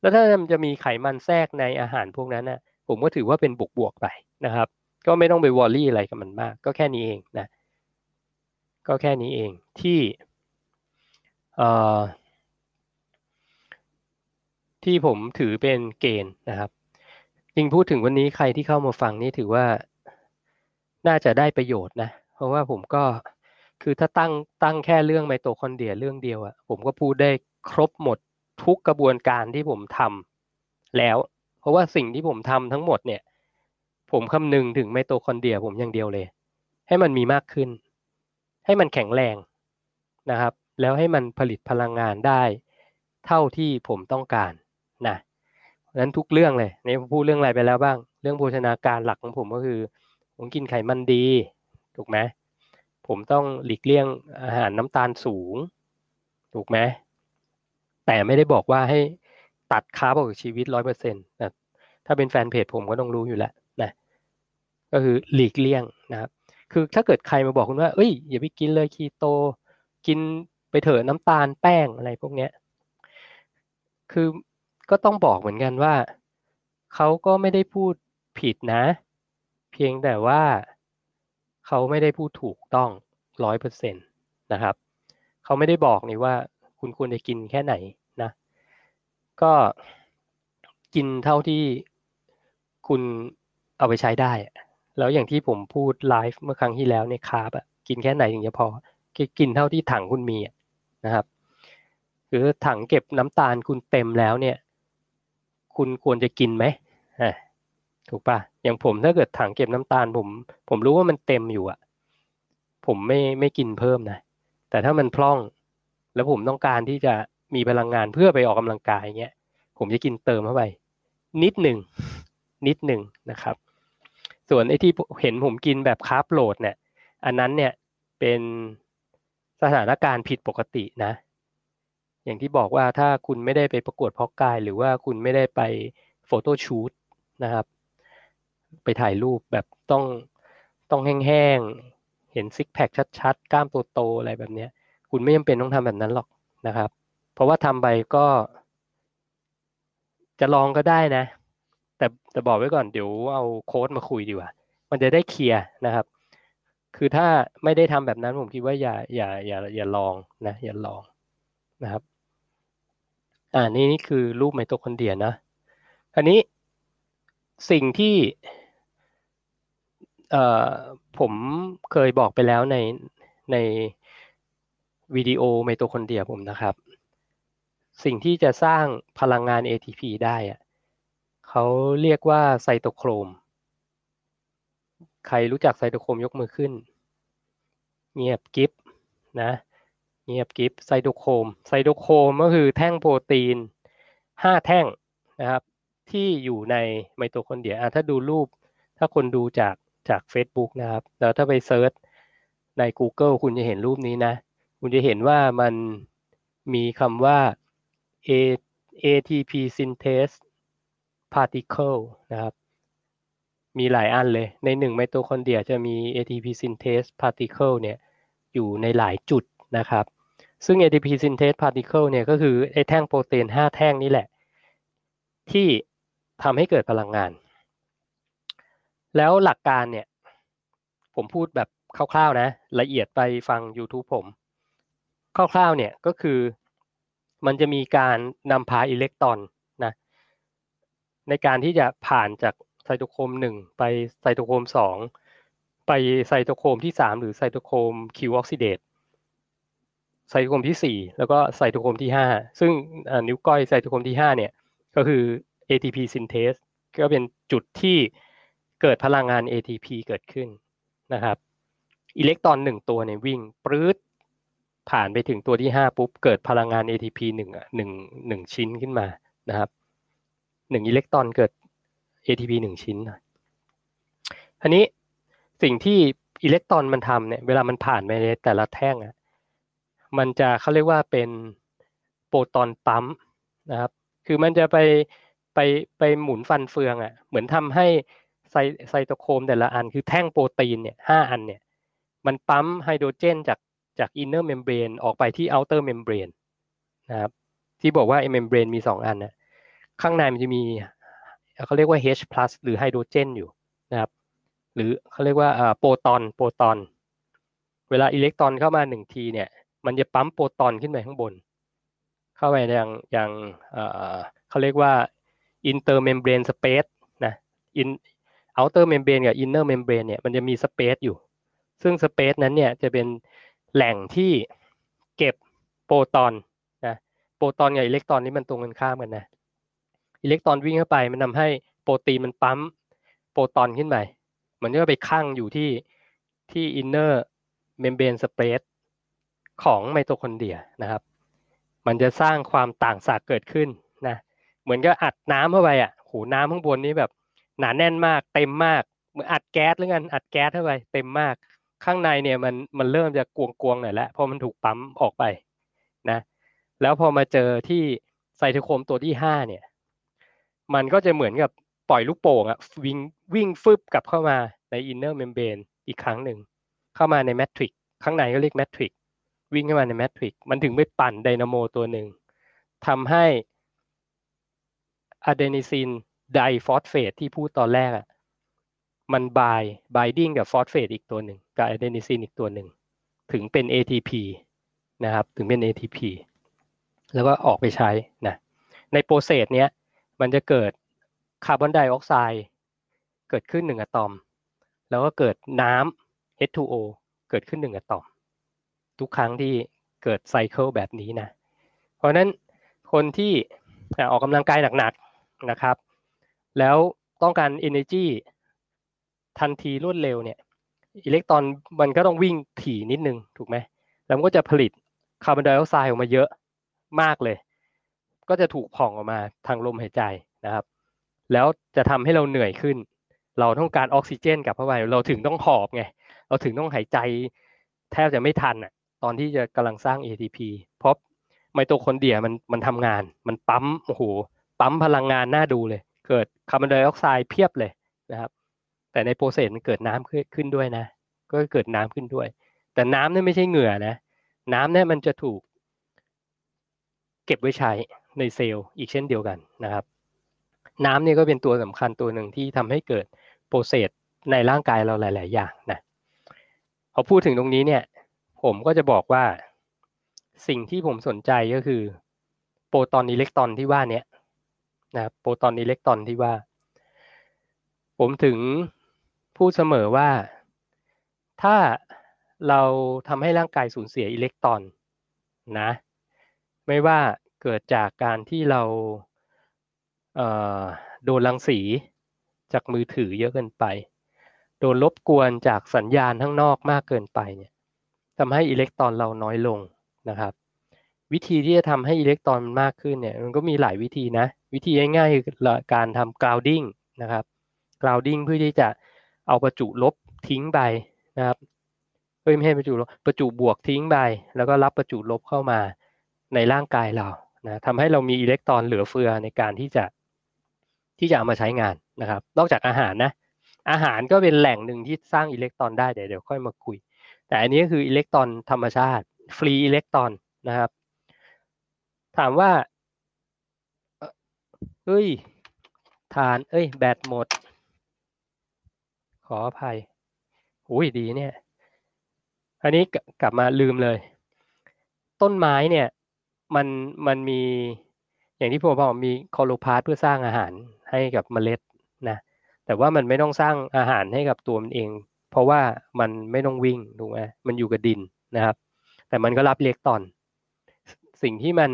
แล้วถ้ามันจะมีไขมันแทรกในอาหารพวกนั้นนะผมก็ถือว่าเป็นบวกบวกไปนะครับ ก็ไม่ต้องไปวอรี่อะไรกับมันมาก ก็แค่นี้เองนะ ก็แค่นี้เองที่เอ่อที่ผมถือเป็นเกณฑ์นะครับจริงพูดถึงวันนี้ใครที่เข้ามาฟังนี่ถือว่าน่าจะได้ประโยชน์นะ เพราะว่าผมก็คือถ้าตั้งตั้งแค่เรื่องไมโตคอนเดรียเรื่องเดียวอะผมก็พูดได้ครบหมด ทุกกระบวนการที่ผมทำแล้ว เพราะว่าสิ่งที่ผมทำทั้งหมดเนี่ย ผมคำนึงถึงไมโตคอนเดรียผมอย่างเดียวเลย ให้มันมีมากขึ้น ให้มันแข็งแรงนะครับ แล้วให้มันผลิตพลังงานได้เท่าที่ผมต้องการนะนั้นทุกเรื่องเลยในพูดเรื่องอะไรไปแล้วบ้าง เรื่องโภชนาการหลักของผมก็คือ ผมกินไขมันดี ถูกไหมผมต้องหลีกเลี่ยงอาหารน้ำตาลสูง ถูกไหม แต่ไม่ได้บอกว่าให้ตัดคาร์บออกจากชีวิตร้อยเปอร์เซ็นต์นะถ้าเป็นแฟนเพจผมก็ต้องรู้อยู่แล้วนะก็คือหลีกเลี่ยงนะครับคือถ้าเกิดใครมาบอกคุณว่าเอ้ยอย่าไปกินเลยคีโต กินไปเถอะน้ำตาลแป้งอะไรพวกเนี้ยคือก็ต้องบอกเหมือนกันว่าเขาก็ไม่ได้พูดผิดนะ เพียงแต่ว่าเขาไม่ได้พูดถูกต้องร้อยเปอร์เซ็นตนะครับ เขาไม่ได้บอกนี่ว่า คุณควรจะกินแค่ไหนนะ ก็กินเท่าที่คุณเอาไปใช้ได้ แล้วอย่างที่ผมพูดไลฟ์เมื่อครั้งที่แล้วในคาร์บอะกินแค่ไหนถึงจะพอกินเท่าที่ถังคุณมีนะครับคือถังเก็บน้ำตาลคุณเต็มแล้วเนี่ย คุณควรจะกินไหมถูกปะอย่างผมถ้าเกิดถังเก็บน้ำตาลผม ผมรู้ว่ามันเต็มอยู่อะผมไม่ไม่กินเพิ่มนะ แต่ถ้ามันพร่อง แล้วผมต้องการที่จะมีพลังงานเพื่อไปออกกำลังกายเงี้ยผมจะกินเติมเข้าไป นิดหนึ่งนิดหนึ่งนะครับ ส่วนไอ้ที่เห็นผมกินแบบคาร์บโหลดเนี่ย อันนั้นเนี่ยเป็นสถานการณ์ผิดปกตินะ อย่างที่บอกว่าถ้าคุณไม่ได้ไปประกวดเพาะกาย หรือว่าคุณไม่ได้ไปโฟโต้ชูตนะครับ ไปถ่ายรูปแบบต้องต้องแห้งๆ เห็นซิกแพคชัดๆ กล้ามโตๆอะไรแบบเนี้ย คุณไม่จำเป็นต้องทำแบบนั้นหรอกนะครับ เพราะว่าทำไปก็ จะลองก็ได้นะ แต่แต่บอกไว้ก่อนเดี๋ยวเอาโค้ดมาคุยดีกว่า มันจะได้เคลียร์นะครับ คือถ้าไม่ได้ทำแบบนั้นผมคิดว่าอย่าอย่าอย่าอย่าลองนะ อย่าลองนะครับ อ่านี่นี่คือรูปไมโตคอนเดรียนะอันนี้สิ่งที่เอ่อผมเคยบอกไปแล้วในใน วิดีโอไมโตคอนเดรียผมนะครับ สิ่งที่จะสร้างพลังงาน ATP ได้อะเขาเรียกว่าไซโตโครม ใครรู้จักไซโตโครมยกมือขึ้น เงียบกริบนะเงียบกริบไซโตโครม ไซโตโครมก็คือแท่งโปรตีนห้าแท่งนะครับ ที่อยู่ในไมโตคอนเดรียถ้าดูรูป ถ้าคนดูจากจาก Facebook นะครับ แล้วถ้าไป search ใน Google คุณจะเห็นรูปนี้นะ คุณจะเห็นว่ามันมีคำว่า ATP synthase particle นะครับ มีหลายอันเลย ในหนึ่งไมโตคอนเดรียจะมี ATP synthase particle เนี่ยอยู่ในหลายจุดนะครับ ซึ่ง ATP synthase particle เนี่ยก็คือไอแท่งโปรตีน 5 แท่งนี้แหละ ที่ทำให้เกิดพลังงาน แล้วหลักการเนี่ย ผมพูดแบบคร่าวๆนะ ละเอียดไปฟัง YouTube ผม คร่าวๆเนี่ยก็คือมันจะมีการนำพาอิเล็กตรอนนะในการที่จะผ่านจากไซโตโครมหนึ่งไปไซโตโครมสองไปไซโตโครมที่สามหรือไซโตโครม Q oxidase ไซโตโครมที่สี่แล้วก็ไซโตโครมที่ห้าซึ่งนิ้วก้อยไซโตโครมที่ห้าเนี่ยก็คือ ATP synthase ก็เป็นจุดที่เกิดพลังงาน ATP เกิดขึ้นนะครับ อิเล็กตรอนหนึ่งตัวเนี่ยวิ่งปรื๊ด ผ่านไปถึงตัวที่ห้าปุ๊บเกิดพลังงาน ATP หนึ่งหนึ่งหนึ่งชิ้นขึ้นมานะครับหนึ่งอิเล็กตรอนเกิด ATP หนึ่งชิ้นอันนี้สิ่งที่อิเล็กตรอนมันทำเนี่ยเวลามันผ่านไปในแต่ละแท่งอะมันจะเขาเรียกว่าเป็นproton pump นะครับ คือมันจะไปไปไปหมุนฟันเฟืองอะ เหมือนทำให้ไซไซโตโครมแต่ละอัน คือแท่งโปรตีนเนี่ยห้าอันเนี่ย มันปั๊มไฮโดรเจนจาก จาก inner membrane ออกไปที่ outer membrane นะครับ ที่บอกว่าไอ้ membrane มีสองอันนะข้างในมันจะมีเขาเรียกว่า H+ หรือไฮโดรเจนอยู่นะครับ หรือเขาเรียกว่าโปรตอนโปรตอน เวลาอิเล็กตรอนเข้ามาหนึ่งทีเนี่ย มันจะปั๊มโปรตอนขึ้นไปข้างบน เข้าไปอย่างอย่างเขาเรียกว่า inter membrane space นะ in outer membrane กับ inner membrane เนี่ยมันจะมี space อยู่ ซึ่ง space นั้นเนี่ยจะเป็น แหล่งที่เก็บโปรตอนนะโปรตอนกับอิเล็กตรอนนี่มันตรงกันข้ามกันนะอิเล็กตรอนวิ่งเข้าไปมันทาให้โปรตีนมันปั๊มโปรตอนขึ้นไปมันก็ไปคั่งอยู่ที่ที่ inner membrane space ของไมโตคอนเดรียนะครับ มันจะสร้างความต่างศักย์เกิดขึ้นนะเหมือนก็อัดน้ำเข้าไปอะหูน้ำข้างบนนี้แบบหนาแน่นมาก เต็มมากเหมือนอัดแก๊สหรือกันอัดแก๊สเข้าไปเต็มมาก ข้างในเนี่ยมันมันเริ่มจะกวงๆหน่อยแล้วเพราะมันถูกปั๊มออกไปนะแล้วพอมาเจอที่ไซโตโครมตัวที่ห้าเนี่ย มันก็จะเหมือนกับปล่อยลูกโป่งอะวิ่งวิ่งฟึบกลับเข้ามาใน inner membrane อีกครั้งหนึ่ง เข้ามาใน matrix ข้างในก็เรียก matrix วิ่งเข้ามาใน matrix มันถึงไปปั่นไดนาโมตัวหนึ่งทำให้ adenosine diphosphate ที่พูดตอนแรกอะ มัน bind binding กับฟอสเฟตอีกตัวหนึ่งกับอะเดนิซินอีกตัวหนึ่ง ถึงเป็น ATP นะครับ ถึงเป็น ATP แล้วก็ออกไปใช้นะใน process เนี้ยมันจะเกิดคาร์บอนไดออกไซด์เกิดขึ้นหนึ่งอะตอม แล้วก็เกิดน้ำ H2O เกิดขึ้นหนึ่งอะตอม ทุกครั้งที่เกิด cycle แบบนี้นะ เพราะนั้นคนที่ออกกำลังกายหนักๆนะครับ แล้วต้องการ energy ทันทีรวดเร็วเนี่ยอิเล็กตรอนมันก็ต้องวิ่งถี่นิดนึงถูกไหมแล้วมันก็จะผลิตคาร์บอนไดออกไซด์ออกมาเยอะมากเลย ก็จะถูกผ่องออกมาทางลมหายใจนะครับ แล้วจะทำให้เราเหนื่อยขึ้น เราต้องการออกซิเจนกลับเข้าไปเราถึงต้องหอบไงเราถึงต้องหายใจแทบจะไม่ทันอะตอนที่จะกำลังสร้าง ATP เพราะไมโตคอนเดรียมันมันทำงาน มันปั๊มโอ้โหปั๊มพลังงานน่าดูเลย เกิดคาร์บอนไดออกไซด์เพียบเลยนะครับ แต่ใน process มันเกิดน้ำขึ้นด้วยนะ ก็เกิดน้ำขึ้นด้วย แต่น้ำนี่ไม่ใช่เหงื่อนะ น้ำเนี่ยมันจะถูก เก็บไว้ใช้ในเซลล์อีกเช่นเดียวกันนะครับ น้ำเนี่ยก็เป็นตัวสำคัญตัวหนึ่งที่ทำให้เกิด process ในร่างกายเราหลาย ๆ อย่างนะพอพูดถึงตรงนี้เนี่ย ผมก็จะบอกว่าสิ่งที่ผมสนใจก็คือ โปรตอนอิเล็กตรอนที่ว่าเนี้นะโปรตอนอิเล็กตรอนที่ว่า ผมถึง พูดเสมอว่า ถ้าเราทำให้ร่างกายสูญเสียอิเล็กตรอนนะ ไม่ว่าเกิดจากการที่เราโดนรังสีจากมือถือเยอะเกินไป โดนรบกวนจากสัญญาณข้างนอกมากเกินไปเนี่ยทำให้อิเล็กตรอนเราน้อยลงนะครับ วิธีที่จะทำให้อิเล็กตรอนมันมากขึ้นเนี่ยมันก็มีหลายวิธีนะ วิธีง่ายๆคือการทำ grounding นะครับ grounding เพื่อที่จะ เอาประจุลบทิ้งไปนะครับเพื่อไม่ให้ประจุลบประจุบวกทิ้งไปแล้วก็รับประจุลบเข้ามาในร่างกายเรานะทำให้เรามีอิเล็กตรอนเหลือเฟือในการที่จะที่จะเอามาใช้งานนะครับ นอกจากอาหารนะอาหารก็เป็นแหล่งหนึ่งที่สร้างอิเล็กตรอนได้เดี๋ยวเดี๋ยวค่อยมาคุย แต่อันนี้ก็คืออิเล็กตรอนธรรมชาติ ฟรีอิเล็กตรอนนะครับ ถามว่าเฮ้ยฐาน เอ้ย แบตหมด ขออภัยอุ้ยดีเนี่ย อันนี้กลับมาลืมเลย ต้นไม้เนี่ย มันมันมีอย่างที่ผมบอกมีโคโลพาสเพื่อสร้างอาหารให้กับเมล็ดนะแต่ว่ามันไม่ต้องสร้างอาหารให้กับตัวมันเอง เพราะว่ามันไม่ต้องวิ่งถูกไหมมันอยู่กับดินนะครับ แต่มันก็รับเล็กตอน สิ่งที่มัน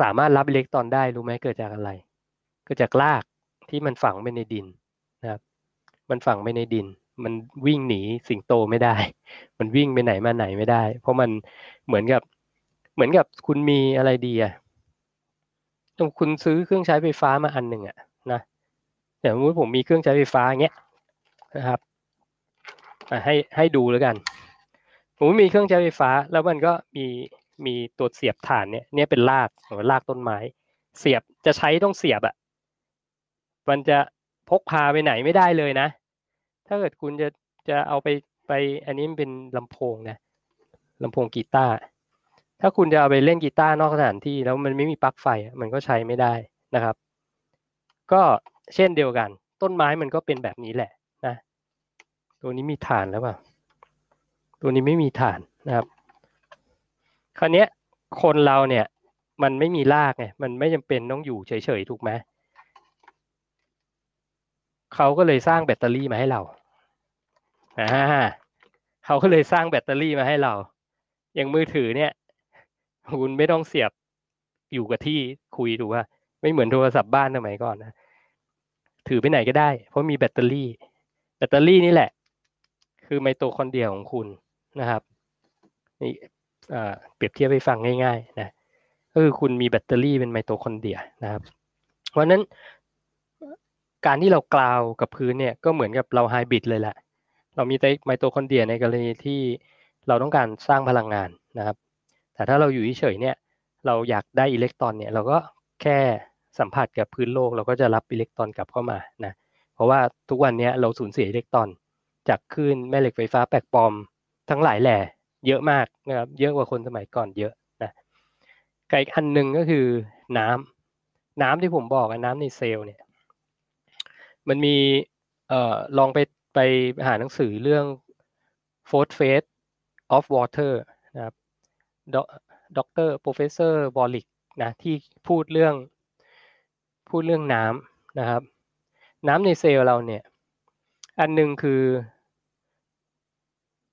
สามารถรับเล็กตอนได้รู้ไหมเกิดจากอะไร เกิดจากรากที่มันฝังไปในดิน มันฝังไปในดิน มันวิ่งหนีสิงโตไม่ได้ มันวิ่งไปไหนมาไหนไม่ได้ เพราะมันเหมือนกับ เหมือนกับคุณมีอะไรดีอะต้องคุณซื้อเครื่องใช้ไฟฟ้ามาอันหนึ่งอะนะอย่างสมมติผมมีเครื่องใช้ไฟฟ้าเงี้ยนะครับให้ให้ดูแล้วกันผมมีเครื่องใช้ไฟฟ้า แล้วมันก็มีมีตัวเสียบฐานเนี่ยเนี่ยเป็นรากหรือรากต้นไม้ เสียบจะใช้ต้องเสียบอะมันจะ พกพาไปไหนไม่ได้เลยนะ ถ้าเกิดคุณจะจะเอาไปไปอันนี้มันเป็นลำโพงนะลำโพงกีตาร์ถ้าคุณจะเอาไปเล่นกีตาร์นอกสถานที่แล้วมันไม่มีปลั๊กไฟมันก็ใช้ไม่ได้นะครับ ก็เช่นเดียวกัน ต้นไม้มันก็เป็นแบบนี้แหละนะ ตัวนี้มีฐานแล้วเปล่าตัวนี้ไม่มีฐานนะครับ คราวนี้คนเราเนี่ย มันไม่มีรากไงมันไม่จำเป็นต้องอยู่เฉยๆถูกไหม เขาก็เลยสร้างแบตเตอรี่มาให้เราอ่าเขาก็เลยสร้างแบตเตอรี่มาให้เรา อย่างมือถือเนี่ย คุณไม่ต้องเสียบอยู่กับที่คุณดูว่า ไม่เหมือนโทรศัพท์บ้านสมัยก่อนนะ ถือไปไหนก็ได้ เพราะมีแบตเตอรี่ แบตเตอรี่นี่แหละ คือไมโตคอนเดรียของคุณนะครับ นี่เปรียบเทียบไปฟังง่าย ๆ นะก็คือคุณมีแบตเตอรี่เป็นไมโตคอนเดรียนะครับ เพราะนั้น การที่เรา ground กับพื้นเนี่ยก็เหมือนกับเราไฮบริดเลยแหละ เรามีไมโตคอนเดรียในกรณีที่เราต้องการสร้างพลังงานนะครับ แต่ถ้าเราอยู่เฉยเนี่ยเราอยากได้อิเล็กตรอนเนี่ยเราก็แค่สัมผัสกับพื้นโลกเราก็จะรับอิเล็กตรอนกลับเข้ามานะเพราะว่าทุกวันนี้เราสูญเสียอิเล็กตรอน จากคลื่นแม่เหล็กไฟฟ้าแปลกปลอมทั้งหลายแหล่เยอะมากนะครับเยอะกว่าคนสมัยก่อนเยอะนะไกอีกอันหนึ่งก็คือน้ำน้ำที่ผมบอกน้ำในเซลล์เนี่ย มันมีเอ่อลองไปไปหาหนังสือเรื่อง fourth phase of water นะครับด็อกเตอร์ professor Pollack นะที่พูดเรื่องพูดเรื่องน้ำนะครับ น้ำในเซลล์เราเนี่ย อันหนึ่งคือ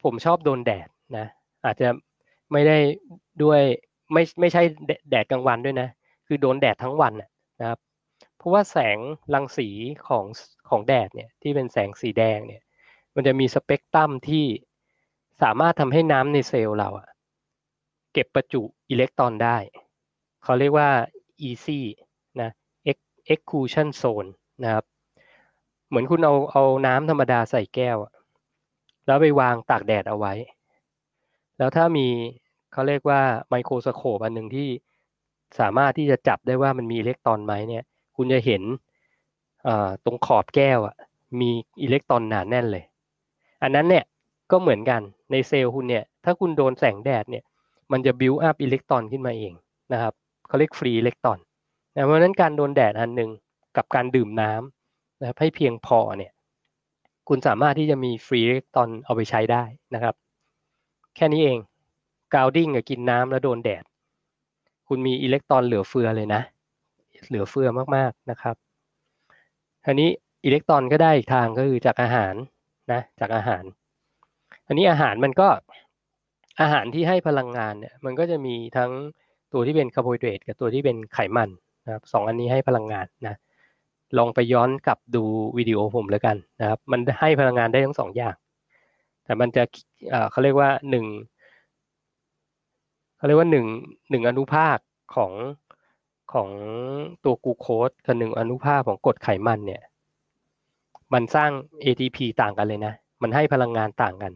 ผมชอบโดนแดดนะ อาจจะไม่ได้ด้วยไม่ไม่ใช่แดดกลางวันด้วยนะ คือโดนแดดทั้งวันนะครับ ราะว่าแสงรังสีของของแดดเนี่ยที่เป็นแสงสีแดงเนี่ยมันจะมีสเปกตรัมที่สามารถทำให้น้ำในเซลล์เราอะเก็บประจุอิเล็กตรอนได้ เขาเรียกว่า EC นะ exclusion zone นะครับ เหมือนคุณเอาเอาน้ำธรรมดาใส่แก้ว แล้วไปวางตากแดดเอาไว้ แล้วถ้ามีเขาเรียกว่า microscope อันหนึ่งที่สามารถที่จะจับได้ว่ามันมีอิเล็กตรอนไหมเนี่ย คุณจะเห็นตรงขอบแก้วอะมีอิเล็กตรอนหนาแน่นเลย อันนั้นเนี่ยก็เหมือนกันในเซลล์คุณเนี่ยถ้าคุณโดนแสงแดดเนี่ยมันจะบิวอัพอิเล็กตรอนขึ้นมาเองนะครับเขาเรียก free electronเพราะนั้นการโดนแดดอันหนึ่งกับการดื่มน้ำนะครับให้เพียงพอเนี่ยคุณสามารถที่จะมี free electron เอาไปใช้ได้นะครับ แค่นี้เอง grounding กับกินน้ำแล้วโดนแดด คุณมีอิเล็กตรอนเหลือเฟือเลยนะ เหลือเฟือมากๆนะครับอันนี้อิเล็กตรอนก็ได้อีกทางก็คือจากอาหารนะจากอาหาร อันนี้อาหารมันก็อาหารที่ให้พลังงานเนี่ยมันก็จะมีทั้งตัวที่เป็นคาร์โบไฮเดรตกับตัวที่เป็นไขมันนะครับสองอันนี้ให้พลังงานนะลองไปย้อนกลับดูวิดีโอผมแล้วกันนะครับ มันให้พลังงานได้ทั้งสองอย่าง แต่มันจะเขาเรียกว่าหนึ่งเขาเรียกว่าหนึ่งหนึ่งอนุภาคของ ของตัวกูโคสกับหนึ่งอนุภาคของกรดไขมันเนี่ย มันสร้าง ATP ต่างกันเลยนะ มันให้พลังงานต่างกัน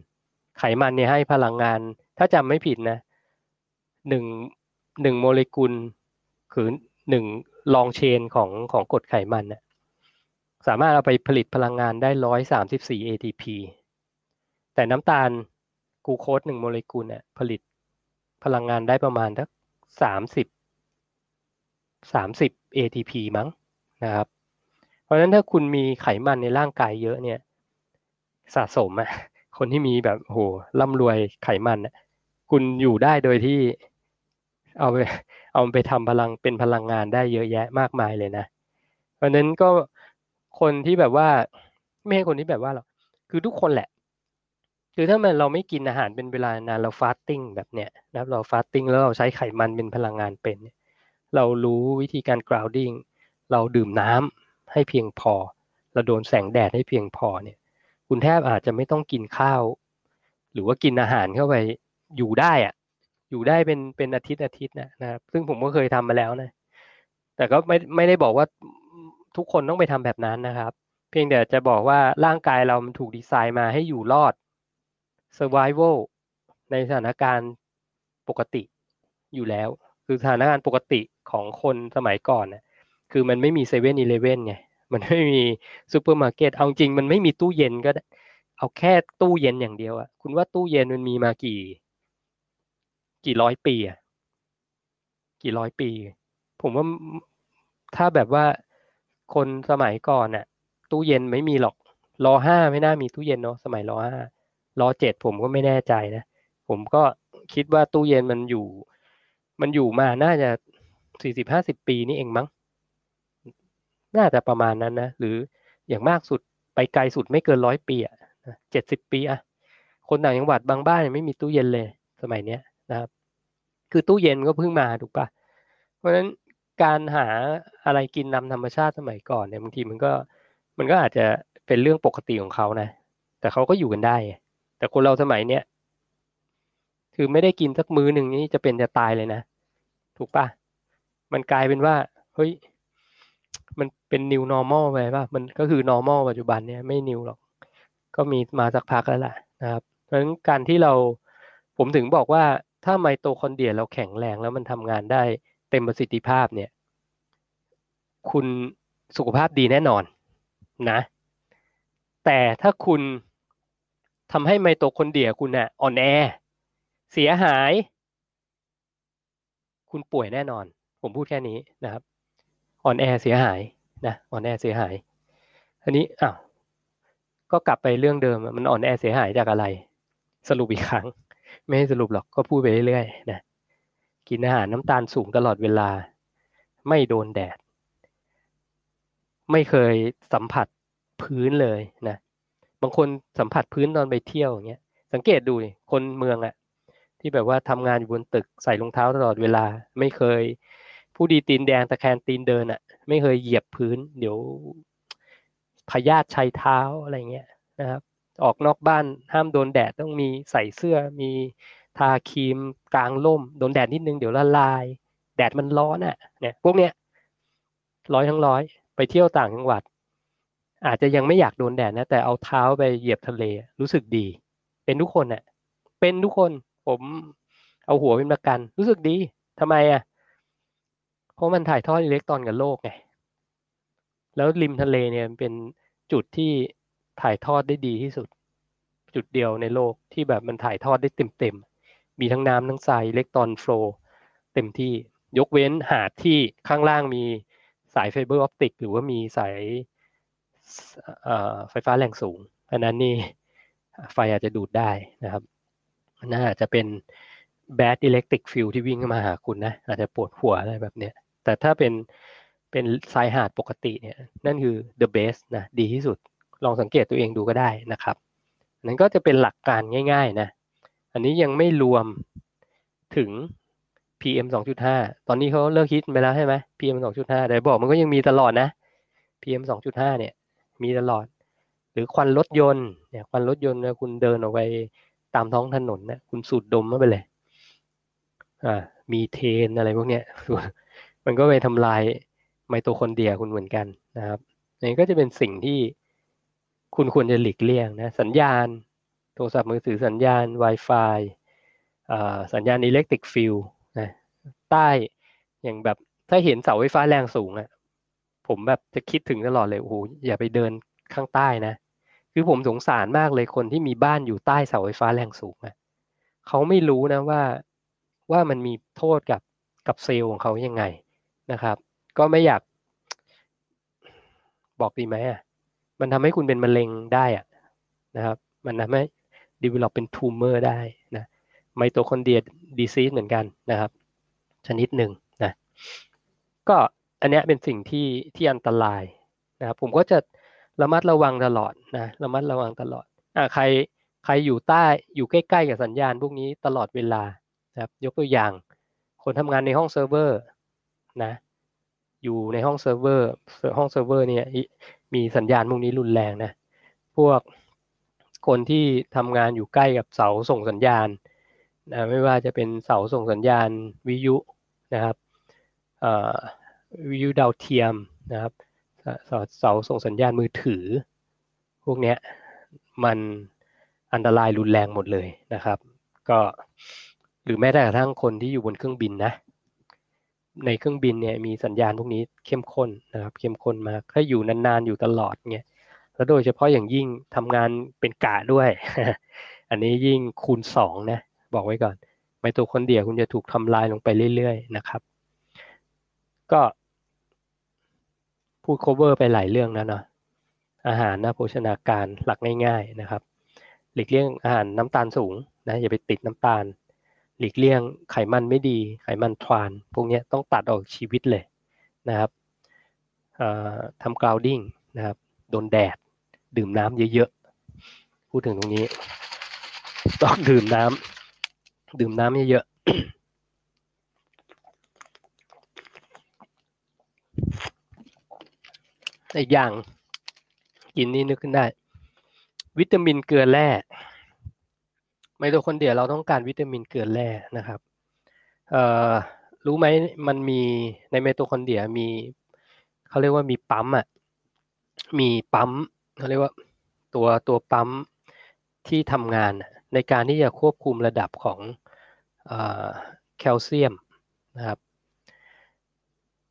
ไขมันเนี่ยให้พลังงาน ถ้าจำไม่ผิดนะหนึ่งหนึ่งโมเลกุลคือหนึ่งลองเชนของของกรดไขมันนี่ยสามารถเอาไปผลิตพลังงานได้ร้อยสามสิบสี่ ATP แต่น้ำตาลกูโคสหนึ่งโมเลกุลเนี่ยผลิตพลังงานได้ประมาณสักสามสิบ สามสิบ ATP มั้งนะครับ เพราะฉะนั้นถ้าคุณมีไขมันในร่างกายเยอะเนี่ย สะสมอะคนที่มีแบบโหร่ำรวยไขมันคุณอยู่ได้โดยที่เอาไปเอาไปทำพลังเป็นพลังงานได้เยอะแยะมากมายเลยนะ เพราะนั้นก็คนที่แบบว่าไม่ใช่คนที่แบบว่าหรอกคือทุกคนแหละคือถ้ามันเราไม่กินอาหารเป็นเวลานานเรา fasting แบบเนี้ยนะเรา fasting แล้วเราใช้ไขมันเป็นพลังงานเป็นเรารู้วิธีการ grounding เราดื่มน้ำให้เพียงพอ เราโดนแสงแดดให้เพียงพอเนี่ย คุณแทบอาจจะไม่ต้องกินข้าว หรือว่ากินอาหารเข้าไปอยู่ได้อะอยู่ได้เป็นเป็นอาทิตย์อาทิตย์นะนะครับซึ่งผมก็เคยทำมาแล้วนะ แต่ก็ไม่ไม่ได้บอกว่าทุกคนต้องไปทำแบบนั้นนะครับ เพียงแต่จะบอกว่าร่างกายเรามันถูกดีไซน์มาให้อยู่รอด survival ในสถานการณ์ปกติอยู่แล้ว คือสถานการณ์ปกติของคนสมัยก่อนนะคือมันไม่มีเซเว่นอีเลเว่นไงมันไม่มีซูเปอร์มาร์เก็ตเอาจริงมันไม่มีตู้เย็นก็เอาแค่ตู้เย็นอย่างเดียวอะคุณว่าตู้เย็นมันมีมากี่ กี่ร้อยปีอะกี่ร้อยปี ผมว่าถ้าแบบว่าคนสมัยก่อนน่ะตู้เย็นไม่มีหรอกรอห้าไม่น่ามีตู้เย็นเนาะสมัยรอห้ารอเจ็ดผมก็ไม่แน่ใจนะ ผมก็คิดว่าตู้เย็นมันอยู่ มันอยู่มาน่าจะสี่สิบห้าสิบปีนี่เองมั้ง น่าจะประมาณนั้นนะ หรืออย่างมากสุดไปไกลสุดไม่เกินร้อยปีอะเจ็ดสิบปีอะคนต่างจังหวัดบางบ้านไม่มีตู้เย็นเลยสมัยเนี้ยนะครับ คือตู้เย็นก็เพิ่งมาถูกปะเพราะฉะนั้นการหาอะไรกินนำธรรมชาติสมัยก่อนเนี่ยบางทีมันก็มันก็อาจจะเป็นเรื่องปกติของเขานะ แต่เขาก็อยู่กันได้ แต่คนเราสมัยเนี้ย คือไม่ได้กินสักมื้อหนึ่งนี่จะเป็นจะตายเลยนะ ถูกปะมันกลายเป็นว่า เฮ้ย มันเป็น new normal ไปป่ะ มันก็คือ normal ปัจจุบันเนี่ยไม่ new หรอก ก็มีมาสักพักแล้วแหละนะครับ เพราะฉะนั้นการที่เรา ผมถึงบอกว่าถ้าไมโตคอนเดรียเราแข็งแรงแล้วมันทำงานได้เต็มประสิทธิภาพเนี่ย คุณสุขภาพดีแน่นอนนะ แต่ถ้าคุณทำให้ไมโตคอนเดรียคุณน่ะอ่อนแอ เสียหาย คุณป่วยแน่นอน ผมพูดแค่นี้นะครับอ่อนแอเสียหายนะอ่อนแอเสียหายอันนี้อ้าวก็กลับไปเรื่องเดิมมันอ่อนแอเสียหายจากอะไร สรุปอีกครั้ง ไม่ให้สรุปหรอกก็พูดไปเรื่อยๆนะกินอาหารน้ำตาลสูงตลอดเวลา ไม่โดนแดด ไม่เคยสัมผัสพื้นเลยนะบางคนสัมผัสพื้นตอนไปเที่ยวอย่างเงี้ยสังเกตดูคนเมืองอะ ที่แบบว่าทำงานอยู่บนตึกใส่รองเท้าตลอดเวลา ไม่เคย ผู้ดีตีนแดงตะแคงตีนเดินอะไม่เคยเหยียบพื้น เดี๋ยวพยาธิชัยเท้าอะไรเงี้ยนะครับ ออกนอกบ้านห้ามโดนแดดต้องมีใส่เสื้อมีทาครีมกลางร่ม โดนแดดนิดนึงเดี๋ยวละลาย แดดมันร้อนอะ เนี่ย พวกเนี้ยร้อยทั้งร้อย ไปเที่ยวต่างจังหวัด อาจจะยังไม่อยากโดนแดดนะแต่เอาเท้าไปเหยียบทะเลรู้สึกดี เป็นทุกคนอะเป็นทุกคน ผมเอาหัวเป็นประกัน รู้สึกดีทำไมอะ เพราะมันถ่ายทอดอิเล็กตรอนกับโลกไง แล้วริมทะเลเนี่ยเป็นจุดที่ถ่ายทอดได้ดีที่สุด จุดเดียวในโลกที่แบบมันถ่ายทอดได้เต็มๆ มีทั้งน้ำทั้งทรายอิเล็กตรอน flow เต็มที่ ยกเว้นหาดที่ข้างล่างมีสายไฟเบอร์ออปติกหรือว่ามีสายไฟฟ้าแรงสูงอันนั้นนี่ไฟอาจจะดูดได้นะครับ น่าจะเป็น bad electric field ที่วิ่งมาหาคุณนะ อาจจะปวดหัวอะไรแบบเนี้ย แต่ถ้าเป็นเป็นสายหาดปกติเนี่ยนั่นคือ the best นะดีที่สุดลองสังเกตตัวเองดูก็ได้นะครับนั่นก็จะเป็นหลักการง่าย ๆ นะ อันนี้ยังไม่รวมถึง PM 2.5 ตอนนี้เขาเลิกคิดไปแล้วใช่ไหม PM 2.5 แต่บอกมันก็ยังมีตลอดนะ PM 2.5 เนี่ย มีตลอด หรือควันรถยนต์เนี่ยควันรถยนต์นะคุณเดินออกไป ตามท้องถนนนะคุณสูดดมมาไปเลย อ่า มีเทนอะไรพวกเนี้ยมันก็ไปทำลายไมโตคอนเดรียคุณเหมือนกันนะครับนี่ก็จะเป็นสิ่งที่คุณควรจะหลีกเลี่ยงนะสัญญาณ โทรศัพท์มือถือสัญญาณ Wi-Fi สัญญาณ electric field นะใต้อย่างแบบถ้าเห็นเสาไฟฟ้าแรงสูงอะผมแบบจะคิดถึงตลอดเลยโอ้โหอย่าไปเดินข้างใต้นะ คือผมสงสารมากเลยคนที่มีบ้านอยู่ใต้เสาไฟฟ้าแรงสูงอะเขาไม่รู้นะว่าว่ามันมีโทษกับกับเซลล์ของเขายังไงนะครับ ก็ไม่อยากบอกดีไหมอะมันทำให้คุณเป็นมะเร็งได้อะนะครับ มันทำให้ develop เป็น tumor ได้นะไมโตคอนเดรีย disease เหมือนกันนะครับ ชนิดหนึ่งนะก็อันนี้เป็นสิ่งที่ที่อันตรายนะครับผมก็จะ ระมัดระวังตลอดนะระมัดระวังตลอดอ่าใครใครอยู่ใต้อยู่ใกล้ๆกับสัญญาณพวกนี้ตลอดเวลานะครับยกตัวอย่าง คนทำงานในห้องเซิร์ฟเวอร์นะอยู่ในห้องเซิร์ฟเวอร์ห้องเซิร์ฟเวอร์เนี่ยมีสัญญาณพวกนี้รุนแรงนะพวกคนที่ทำงานอยู่ใกล้กับเสาส่งสัญญาณนะไม่ว่าจะเป็นเสาส่งสัญญาณวิทยุนะครับวิทยุดาวเทียมนะครับ เสาเสาส่งสัญญาณมือถือ พวกเนี้ยมันอันตรายรุนแรงหมดเลยนะครับ ก็หรือแม้แต่กระทั่งคนที่อยู่บนเครื่องบินนะ ในเครื่องบินเนี่ยมีสัญญาณพวกนี้เข้มข้นนะครับ เข้มข้นมากถ้าอยู่นานๆอยู่ตลอดเนี่ยแล้วโดยเฉพาะอย่างยิ่งทำงานเป็นกะด้วย อันนี้ยิ่งคูณสองนะบอกไว้ก่อนไมโตคอนเดรียคุณจะถูกทำลายลงไปเรื่อยๆนะครับ ก็ พูด cover ไปหลายเรื่องนะเนาะอาหารนะโภชนาการหลักง่าย ๆนะครับ หลีกเลี่ยงอาหารน้ำตาลสูงนะอย่าไปติดน้ำตาล หลีกเลี่ยงไขมันไม่ดี ไขมันทราน พวกนี้ต้องตัดออกชีวิตเลยนะครับทำกราวดิ้งนะครับโดนแดด ดื่มน้ำเยอะๆ พูดถึงตรงนี้ ต้องดื่มน้ำดื่มน้ำเยอะๆ อีกอย่างกินนี่นึกขึ้นได้ วิตามินเกลือแร่ไมโตคอนเดรียเราต้องการวิตามินเกลือแร่นะครับเอ่อรู้ไหมมันมีในไมโตคอนเดรียมีเขาเรียกว่ามีปั๊มอะมีปั๊มเขาเรียกว่าตัวตัวปั๊มที่ทำงานในการที่จะควบคุมระดับของแคลเซียมนะครับ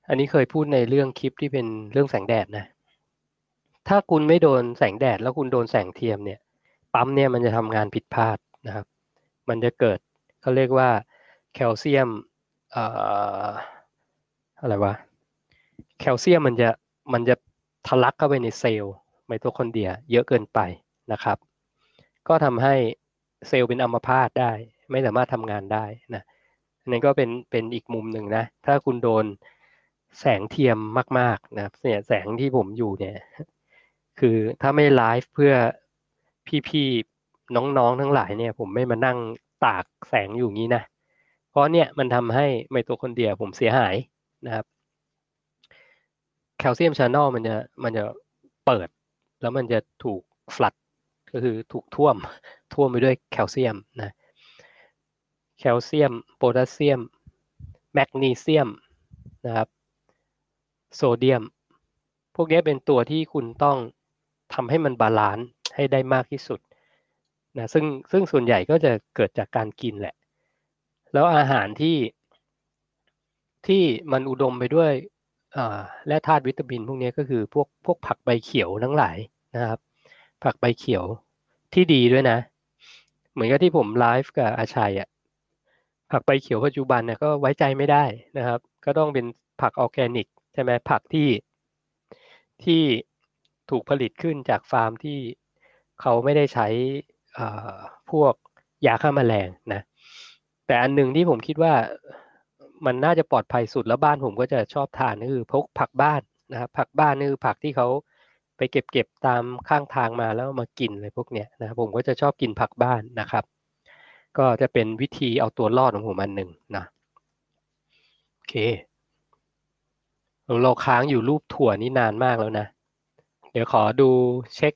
อันนี้เคยพูดในเรื่องคลิปที่เป็นเรื่องแสงแดดนะ ถ้าคุณไม่โดนแสงแดด แล้วคุณโดนแสงเทียมเนี่ย ปั๊มเนี่ยมันจะทำงานผิดพลาดนะครับ มันจะเกิดเขาเรียกว่าแคลเซียมอะไรวะ แคลเซียมมันจะมันจะทะลักเข้าไปในเซลล์ไมโตคอนเดรียเยอะเกินไปนะครับ ก็ทำให้เซลล์เป็นอัมพาตได้ ไม่สามารถทำงานได้นะนั่นก็เป็นเป็นอีกมุมหนึ่งนะ ถ้าคุณโดน แสงเทียมมากๆนะครับเนี่ยแสงที่ผมอยู่เนี่ย คือถ้าไม่ไลฟ์เพื่อพี่ๆน้องๆทั้งหลายเนี่ย ผมไม่มานั่งตากแสงอยู่งี้นะเพราะเนี่ยมันทำให้ไมโตคอนเดรียผมเสียหายนะครับแคลเซียม channel มันจะมันจะเปิด แล้วมันจะถูก flood ก็คือถูกท่วมท่วมไปด้วยแคลเซียมนะแคลเซียมโพแทสเซียมแมกนีเซียมนะครับ โซเดียม พวกนี้เป็นตัวที่คุณต้องทำให้มัน balanceให้ได้มากที่สุดนะซึ่งซึ่งส่วนใหญ่ก็จะเกิดจากการกินแหละ แล้วอาหารที่ที่มันอุดมไปด้วยและธาตุวิตามิน พวกนี้ก็คือพวกพวกผักใบเขียวทั้งหลายนะครับ ผักใบเขียวที่ดีด้วยนะ เหมือนกับที่ผมไลฟ์กับอาชัยอะผักใบเขียวปัจจุบันเนี่ยก็ไว้ใจไม่ได้นะครับ ก็ต้องเป็นผักออร์แกนิก ช่ไหมผักที่ที่ถูกผลิตขึ้นจากฟาร์มที่เขาไม่ได้ใช้พวกยาฆ่าแมลงนะแต่อันหนึ่งที่ผมคิดว่ามันน่าจะปลอดภัยสุดแล้วบ้านผมก็จะชอบทานก็คือพกผักบ้านนะครับผักบ้านนี่คือผักที่เขาไปเก็บเก็บตามข้างทางมาแล้วมากินอะไรพวกเนี้ยนะผมก็จะชอบกินผักบ้านนะครับ ก็จะเป็นวิธีเอาตัวรอดของผมอันหนึ่งนะโอเค เราค้างอยู่รูปถั่วนี่นานมากแล้วนะ เดี๋ยวขอดูเช็ค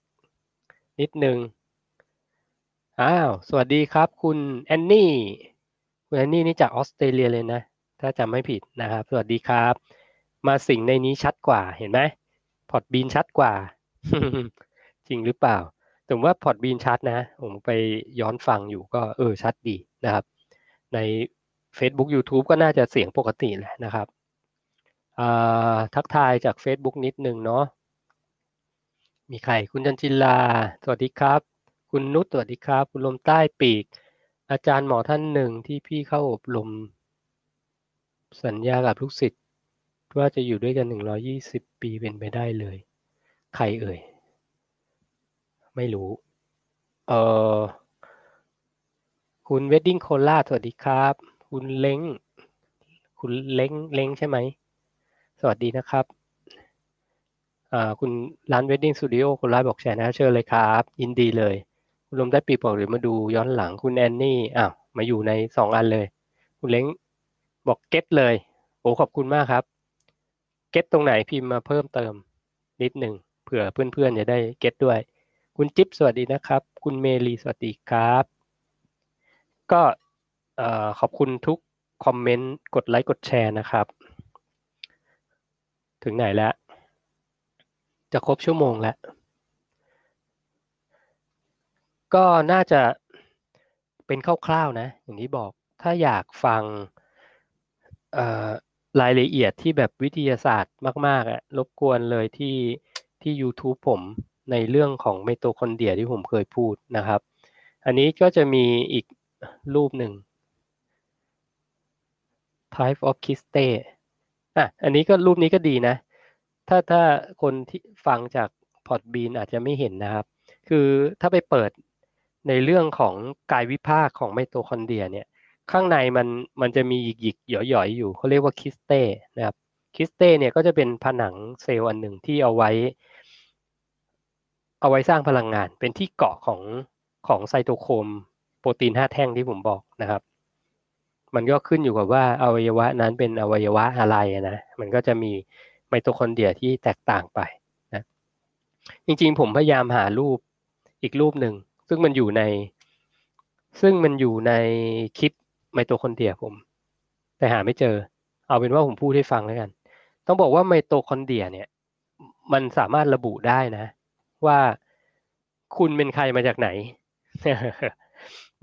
นิดนึง อ้าว สวัสดีครับ คุณแอนนี่ คุณแอนนี่นี่จากออสเตรเลียเลยนะ ถ้าจำไม่ผิดนะครับ สวัสดีครับ มาสิ่งในนี้ชัดกว่า เห็นไหม Podbean ชัดกว่า จริงหรือเปล่าแต่ว่า Podbean ชัดนะ ผมไปย้อนฟังอยู่ก็เออชัดดีนะครับ ใน Facebook YouTube ก็น่าจะเสียงปกติแหละนะครับ ทักทายจาก Facebook นิดหนึ่งเนาะมีใครคุณจันจิลา สวัสดีครับ คุณนุชสวัสดีครับ คุณลมใต้ปีก อาจารย์หมอท่านหนึ่งที่พี่เข้าอบรม สัญญากับลูกศิษย์ว่าจะอยู่ด้วยกันหนึ่งร้อยี่สิบปีเป็นไปได้เลย ใครเอ่ย ไม่รู้ เออคุณเวดดิ้งโคลาสวัสดีครับ คุณเล้ง คุณเล้งเล้งใช่ไหม สวัสดีนะครับคุณร้านเวดดิ้งสตูดิโอคุณร้านบอกแชร์นะเชิญเลยครับ ยินดีเลย คุณลมได้ปีบอกหรือมาดูย้อนหลังคุณแอนนี่อ้าวมาอยู่ในสองอันเลย คุณเล้งบอก get เลย โอ้ขอบคุณมากครับ get ตรงไหนพิมพ์มาเพิ่มเติมนิดหนึ่งเผื่อเพื่อนๆจะได้เก็ตด้วย คุณจิ๊บสวัสดีนะครับ คุณเมลีสวัสดีครับ ก็ขอบคุณทุกคอมเมนต์กดไลค์กดแชร์นะครับ ถึงไหนแล้ว จะครบชั่วโมงแล้ว ก็น่าจะเป็นคร่าวๆนะ อย่างที่บอกถ้าอยากฟังรายละเอียดที่แบบวิทยาศาสตร์มากๆอะรบกวนเลยที่ที่ YouTube ผมในเรื่องของไมโตคอนเดรียที่ผมเคยพูดนะครับ อันนี้ก็จะมีอีกรูปหนึ่ง type of cristae อะอันนี้ก็รูปนี้ก็ดีนะ ถ้าถ้าคนที่ฟังจาก Podbean อาจจะไม่เห็นนะครับ คือถ้าไปเปิดในเรื่องของกายวิภาคของไมโตคอนเดรียเนี่ย ข้างในมันมันจะมีหยิกหยิกหย่อยๆ อยู่เขาเรียกว่า cristae นะครับ cristae เนี่ยก็จะเป็นผนังเซลล์อันหนึ่งที่เอาไว้ เอาไว้สร้างพลังงาน เป็นที่เกาะของของ cytochrome โปรตีนห้าแท่งที่ผมบอกนะครับ มันก็ขึ้นอยู่กับว่าอวัยวะนั้นเป็นอวัยวะอะไรนะมันก็จะมีไมโตคอนเดรียที่แตกต่างไปนะจริงๆผมพยายามหารูปอีกรูปหนึ่งซึ่งมันอยู่ใน ซึ่งมันอยู่ในคลิปไมโตคอนเดรียผม แต่หาไม่เจอ เอาเป็นว่าผมพูดให้ฟังแล้วกัน ต้องบอกว่าไมโตคอนเดรียเนี่ย มันสามารถระบุได้นะ ว่าคุณเป็นใครมาจากไหน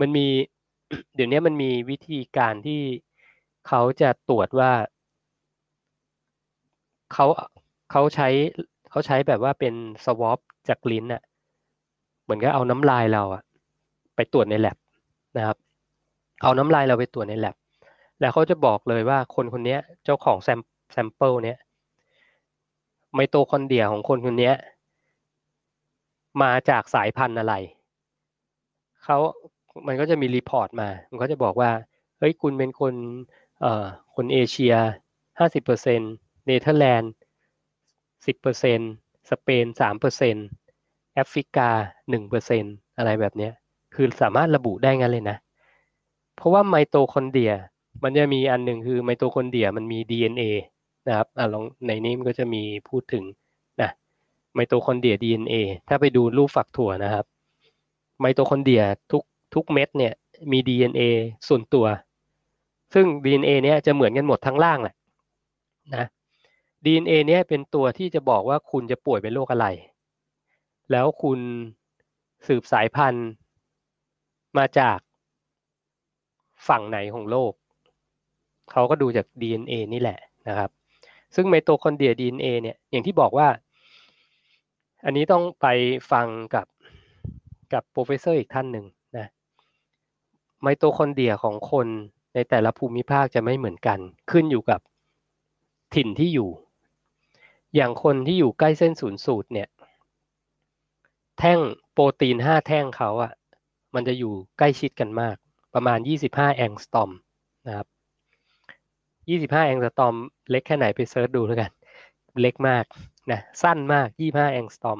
มันมี เดี๋ยวนี้มันมีวิธีการที่เขาจะตรวจว่าเขาเขาใช้เขาใช้แบบว่าเป็น swab จากลิ้นอะเหมือนกับเอาน้ำลายเราอะไปตรวจในแลบนะครับ เอาน้ำลายเราไปตรวจในแลบแล้วเขาจะบอกเลยว่าคนคนนี้เจ้าของแซม sample เนี้ยไมโตคอนเดรียของคนคนนี้มาจากสายพันธุ์อะไร เขา มันก็จะมี report มา มันก็จะบอกว่า เฮ้ย คุณเป็นคนเอ่อคนเอเชียห้าสิบเปอร์เซ็นต์เนเธอร์แลนด์สิบเปอร์เซ็นต์สเปนสามเปอร์เซ็นต์แอฟริกาหนึ่งเปอร์เซ็นอะไรแบบนี้ คือสามารถระบุได้งั้นเลยนะ เพราะว่าไมโตคอนเดรีย มันจะมีอันหนึ่งคือไมโตคอนเดรียมันมี DNA นะครับอ่าลองในนี้มันก็จะมีพูดถึงนะไมโตคอนเดรีย DNA ถ้าไปดูรูปฝักถั่วนะครับไมโตคอนเดรียทุก ทุกเม็ดเนี่ยมี DNA ส่วนตัว ซึ่ง DNA เนี้ยจะเหมือนกันหมดทั้งล่างแหละนะ DNA เนี่ยเป็นตัวที่จะบอกว่าคุณจะป่วยเป็นโรคอะไร แล้วคุณสืบสายพันธุ์มาจากฝั่งไหนของโลก เขาก็ดูจาก DNA นี่แหละนะครับ ซึ่งไมโตคอนเดรีย DNA เนี่ย อย่างที่บอกว่า อันนี้ต้องไปฟังกับกับ professor อีกท่านหนึ่ง ไมโตคอนเดรียของคนในแต่ละภูมิภาคจะไม่เหมือนกัน ขึ้นอยู่กับถิ่นที่อยู่ อย่างคนที่อยู่ใกล้เส้นศูนย์สูตรเนี่ย แท่งโปรตีนห้าแท่งเขาอะมันจะอยู่ใกล้ชิดกันมาก ประมาณยี่สิบห้า angstrom นะครับยี่สิบห้า angstrom เล็กแค่ไหนไป search ดูแล้วกัน เล็กมากนะสั้นมากยี่ห้า angstrom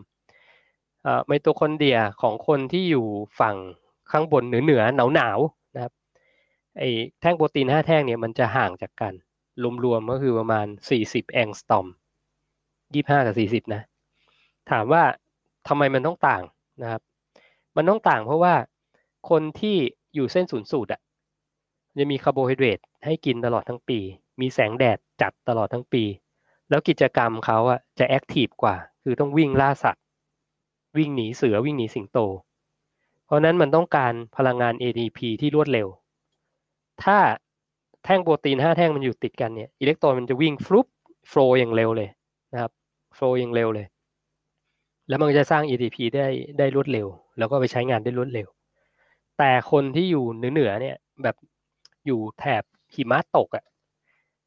ไมโตคอนเดรียของคนที่อยู่ฝั่ง ข้างบนเหนือเหนือหนาวหนาวนะครับไอ้แท่งโปรตีนห้าแท่งเนี่ยมันจะห่างจากกัน รวมๆก็คือประมาณสี่สิบ angstrom ยี่ห้ากับสี่สิบนะ ถามว่าทำไมมันต้องต่างนะครับ มันต้องต่างเพราะว่าคนที่อยู่เส้นศูนย์สูตรอะจะมีคาร์โบไฮเดรตให้กินตลอดทั้งปี มีแสงแดดจัดตลอดทั้งปี แล้วกิจกรรมเขาอะจะ active กว่า คือต้องวิ่งล่าสัตว์ วิ่งหนีเสือวิ่งหนีสิงโต เพราะนั้นมันต้องการพลังงาน ATP ที่รวดเร็ว ถ้าแท่งโปรตีนห้าแท่งมันอยู่ติดกันเนี่ยอิเล็กตรอนมันจะวิ่งฟลุป flow อย่างเร็วเลยนะครับ flow อย่างเร็วเลย แล้วมันจะสร้าง ATP ได้ได้รวดเร็ว แล้วก็ไปใช้งานได้รวดเร็ว แต่คนที่อยู่เหนือๆเนี่ยแบบอยู่แถบหิมะตกอะ่ะ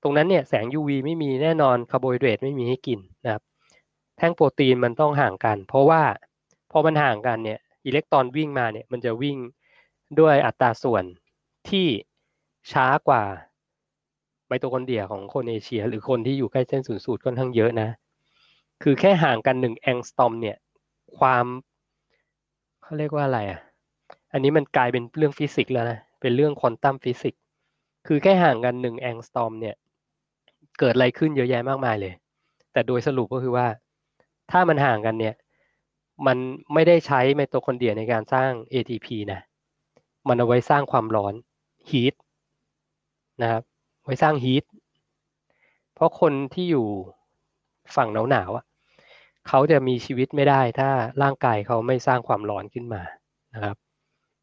ตรงนั้นเนี่ยแสง UV ไม่มีแน่นอนคาร์โบไฮเดรตไม่มีให้กินนะครับ แท่งโปรตีนมันต้องห่างกัน เพราะว่าพอมันห่างกันเนี่ย อิเล็กตรอนวิ่งมาเนี่ยมันจะวิ่งด้วยอัตราส่วนที่ช้ากว่าไมโตคอนเดรียของคนเอเชีย หรือคนที่อยู่ใกล้เส้นศูนย์สูตรค่อนข้างเยอะนะ คือแค่ห่างกันหนึ่ง angstrom เนี่ย ความเขาเรียกว่าอะไรอะ อันนี้มันกลายเป็นเรื่องฟิสิกส์แล้วนะ เป็นเรื่อง quantum physics คือแค่ห่างกันหนึ่ง angstrom เนี่ย เกิดอะไรขึ้นเยอะแยะมากมายเลย แต่โดยสรุปก็คือว่า ถ้ามันห่างกันเนี่ย มันไม่ได้ใช้ไมโตคอนเดรียในการสร้าง ATP นะ มันเอาไว้สร้างความร้อน heat นะครับไว้สร้างฮีทเพราะคนที่อยู่ฝั่งหนาวๆเขาจะมีชีวิตไม่ได้ถ้าร่างกายเขาไม่สร้างความร้อนขึ้นมานะครับ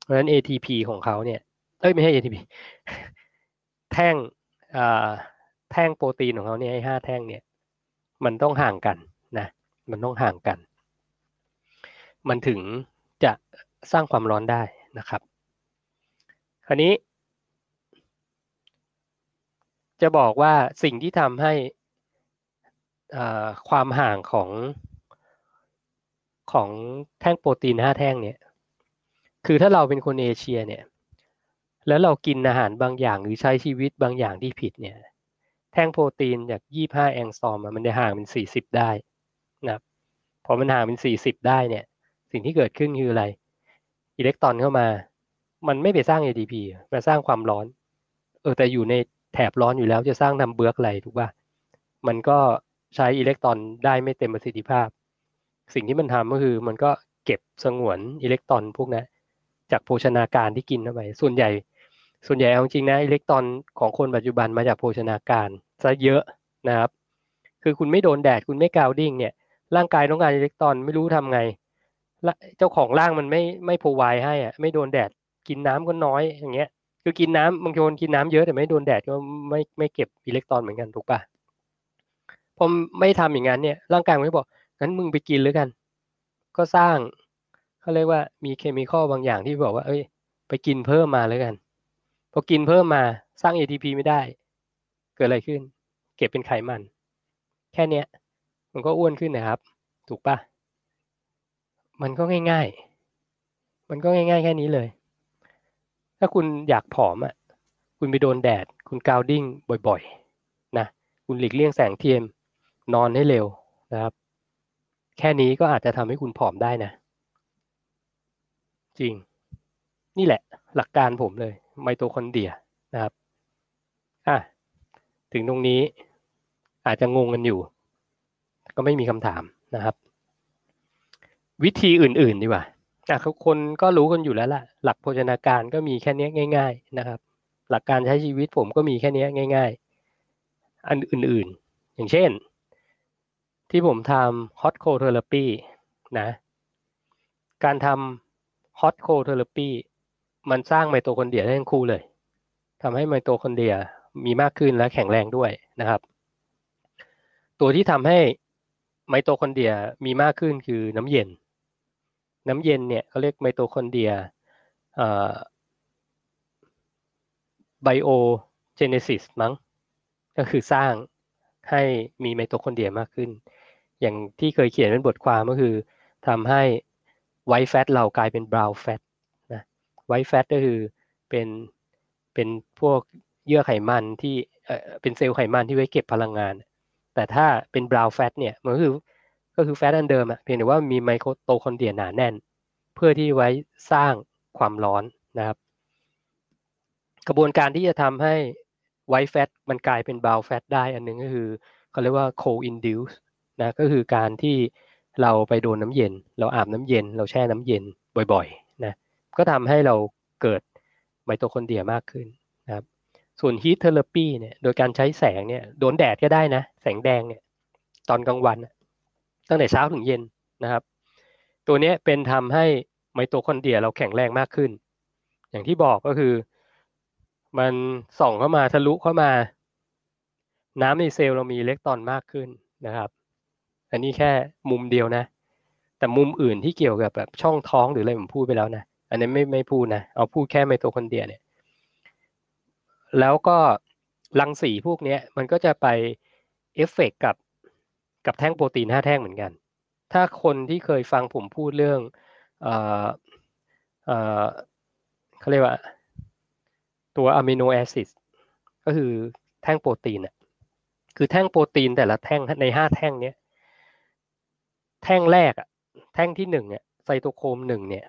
เพราะฉะนั้น ATP ของเขาเนี่ยเอ้ยไม่ใช่ ATP แท่งแท่งโปรตีนของเขาเนี่ยไอ้ห้าแท่งเนี่ย มันต้องห่างกันนะ มันต้องห่างกัน มันถึงจะสร้างความร้อนได้นะครับ คราวนี้ จะบอกว่าสิ่งที่ทำให้ความห่างของของแท่งโปรตีนห้าแท่งเนี่ย คือถ้าเราเป็นคนเอเชียเนี่ย แล้วเรากินอาหารบางอย่างหรือใช้ชีวิตบางอย่างที่ผิดเนี่ย แท่งโปรตีนจากยี่ห้าแองสตอมมันจะห่างเป็นสี่สิบได้นะพอมันห่างเป็นสี่สิบได้เนี่ย สิ่งที่เกิดขึ้นคืออะไร อิเล็กตรอนเข้ามา มันไม่ไปสร้าง ATP มาสร้างความร้อน เออแต่อยู่ในแถบร้อนอยู่แล้วจะสร้างทำเบือกอะไรถูกป่ะ มันก็ใช้อิเล็กตรอนได้ไม่เต็มประสิทธิภาพ สิ่งที่มันทำก็คือมันก็เก็บสงวนอิเล็กตรอนพวกนั้นจากโภชนาการที่กินเข้าไป ส่วนใหญ่ ส่วนใหญ่เอาจริงนะอิเล็กตรอนของคนปัจจุบันมาจากโภชนาการซะเยอะนะครับ คือคุณไม่โดนแดดคุณไม่ grounding เนี่ยร่างกายต้องการอิเล็กตรอนไม่รู้ทำไง เจ้าของร่างมันไม่ไม่ provide ให้อะไม่โดนแดดกินน้ำก็น้อยอย่างเงี้ย คือกินน้ำบางคนกินน้ำเยอะแต่ไม่โดนแดดก็ไม่ไม่เก็บอิเล็กตรอนเหมือนกันถูกปะพอไม่ทำอย่างนั้นเนี่ยร่างกายมันก็บอกงั้นมึงไปกินหรือกัน ก็สร้างเขาเรียกว่ามี chemical บางอย่างที่บอกว่า เอ้ย ไปกินเพิ่มมาแล้วกันพอกินเพิ่มมาสร้าง ATP ไม่ได้ เกิดอะไรขึ้น เก็บเป็นไขมัน แค่เนี้ย มันก็อ้วนขึ้นนะครับ ถูกปะ มันก็ง่าย ๆ มันก็ง่าย ๆ แค่นี้เลย ถ้าคุณอยากผอมอะ คุณไปโดนแดด คุณกาวดิ้งบ่อยๆ นะ คุณหลีกเลี่ยงแสงเทียม นอนให้เร็วนะครับ แค่นี้ก็อาจจะทำให้คุณผอมได้นะ จริง นี่แหละ หลักการผมเลย ไมโตคอนเดรียนะครับ อะ ถึงตรงนี้อาจจะงงกันอยู่ ก็ไม่มีคำถามนะครับ วิธีอื่น ๆ ดีกว่าอะคนก็รู้กันอยู่แล้วล่ะ หลักโภชนาการก็มีแค่นี้ง่าย ๆ นะครับ หลักการใช้ชีวิตผมก็มีแค่นี้ง่าย ๆ อันอื่น ๆ อย่างเช่น ที่ผมทำ hot cold therapy นะ การทำ hot cold therapy มันสร้างไมโตคอนเดรียได้ทั้งคู่เลยทำให้ไมโตคอนเดรียมีมากขึ้นและแข็งแรงด้วยนะครับ ตัวที่ทำให้ไมโตคอนเดรียมีมากขึ้นคือน้ำเย็น น้ำเย็นเนี่ยเขาเรียก mitochondria biogenesis มั้งก็คือสร้างให้มีไมโตคอนเดรียมากขึ้น อย่างที่เคยเขียนเป็นบทความก็คือทำให้ white fat เรากลายเป็น brown fat นะ white fat ก็คือเป็นเป็นพวกเยื่อไขมันที่เป็นเซลล์ไขมันที่ไว้เก็บพลังงาน แต่ถ้าเป็น brown fat เนี่ยมันก็คือ ก็คือ fat อันเดิมอะเพียงแต่ว่ามีไมโครตคอนเดรียหนาแน่น เพื่อที่ไว้สร้างความร้อนนะครับ กระบวนการที่จะทำให้ white fat มันกลายเป็น brown fat ได้อันนึงก็คือเขาเรียกว่า cold induce นะก็คือการที่เราไปโดนน้ำเย็น เราอาบน้ำเย็น เราแช่น้ำเย็นบ่อยๆนะก็ทำให้เราเกิดไมโตคอนเดรียมากขึ้นนะครับส่วน heat therapy เนี่ยโดยการใช้แสงเนี่ยโดนแดดก็ได้นะ แสงแดดเนี่ยตอนกลางวัน ตั้งแต่เช้าถึงเย็นนะครับ ตัวนี้เป็นทำให้ไมโตคอนเดรียเราแข็งแรงมากขึ้น อย่างที่บอกก็คือ มันส่องเข้ามาทะลุเข้ามา น้ำในเซลล์เรามีอิเล็กตรอนมากขึ้นนะครับ อันนี้แค่มุมเดียวนะ แต่มุมอื่นที่เกี่ยวกับแบบช่องท้องหรืออะไรผมพูดไปแล้วนะอันนี้ไม่ไม่พูดนะเอาพูดแค่ไมโตคอนเดรียเนี่ยแล้วก็รังสีพวกนี้มันก็จะไปเอฟเฟกกับ กับแท่งโปรตีนห้าแท่งเหมือนกัน ถ้าคนที่เคยฟังผมพูดเรื่องเอ่อเอ่อเขาเรียกว่า ตัวอะมิโนแอซิดก็คือแท่งโปรตีนอะคือแท่งโปรตีนแต่ละแท่งในห้าแท่งเนี้ยแท่งแรกอะแท่งที่หนึ่งเนี่ยไซโตโครมหนึ่งเนี่ย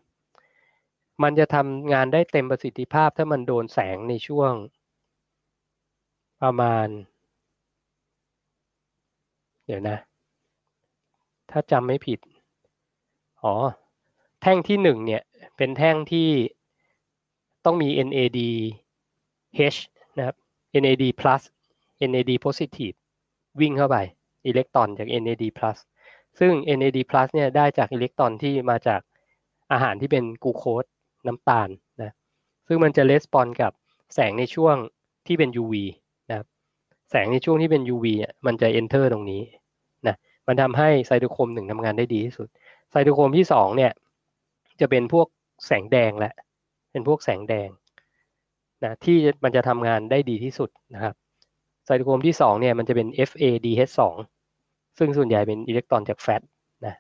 มันจะทำงานได้เต็มประสิทธิภาพถ้ามันโดนแสงในช่วง ประมาณ เดี๋ยวนะ ถ้าจำไม่ผิด อ๋อ แท่งที่หนึ่งเนี่ย เป็นแท่งที่ต้องมี NAD H นะครับ NAD plus NAD positive วิ่งเข้าไป อิเล็กตรอนจาก NAD plus ซึ่ง NAD plus เนี่ยได้จากอิเล็กตรอนที่มาจากอาหารที่เป็นกูโคสน้ำตาลนะ ซึ่งมันจะレスปอนกับแสงในช่วงที่เป็น UV นะครับ แสงในช่วงที่เป็น UV อะมันจะ enter ตรงนี้ มันทำให้ไซโตโครมหนึ่งทำงานได้ดีที่สุด ไซโตโครมที่สองเนี่ย จะเป็นพวกแสงแดงแหละ เป็นพวกแสงแดงนะที่มันจะทำงานได้ดีที่สุดนะครับ ไซโตโครมที่สองเนี่ยมันจะเป็น FADH2 ซึ่งส่วนใหญ่เป็นอิเล็กตรอนจากแฟตนะ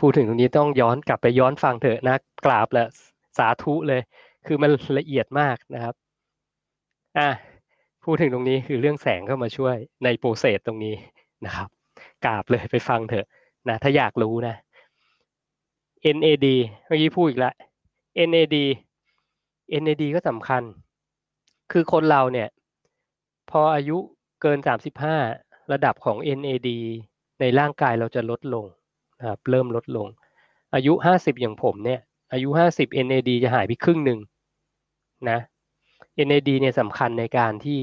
พูดถึงตรงนี้ต้องย้อนกลับไปย้อนฟังเถอะนะกราบและสาธุเลย คือมันละเอียดมากนะครับอะพูดถึงตรงนี้คือเรื่องแสงเข้ามาช่วยในโปรเซสตรงนี้นะครับ กราบเลยไปฟังเถอะนะถ้าอยากรู้นะ NAD เมื่อกี้พูดอีกแล้ว NAD NAD ก็สำคัญ คือคนเราเนี่ย พออายุเกิน 35 ระดับของ NAD ในร่างกายเราจะลดลงนะครับเริ่มลดลง อายุ 50 อย่างผมเนี่ย อายุ 50 NAD จะหายไปครึ่งหนึ่งนะ NAD เนี่ยสำคัญในการที่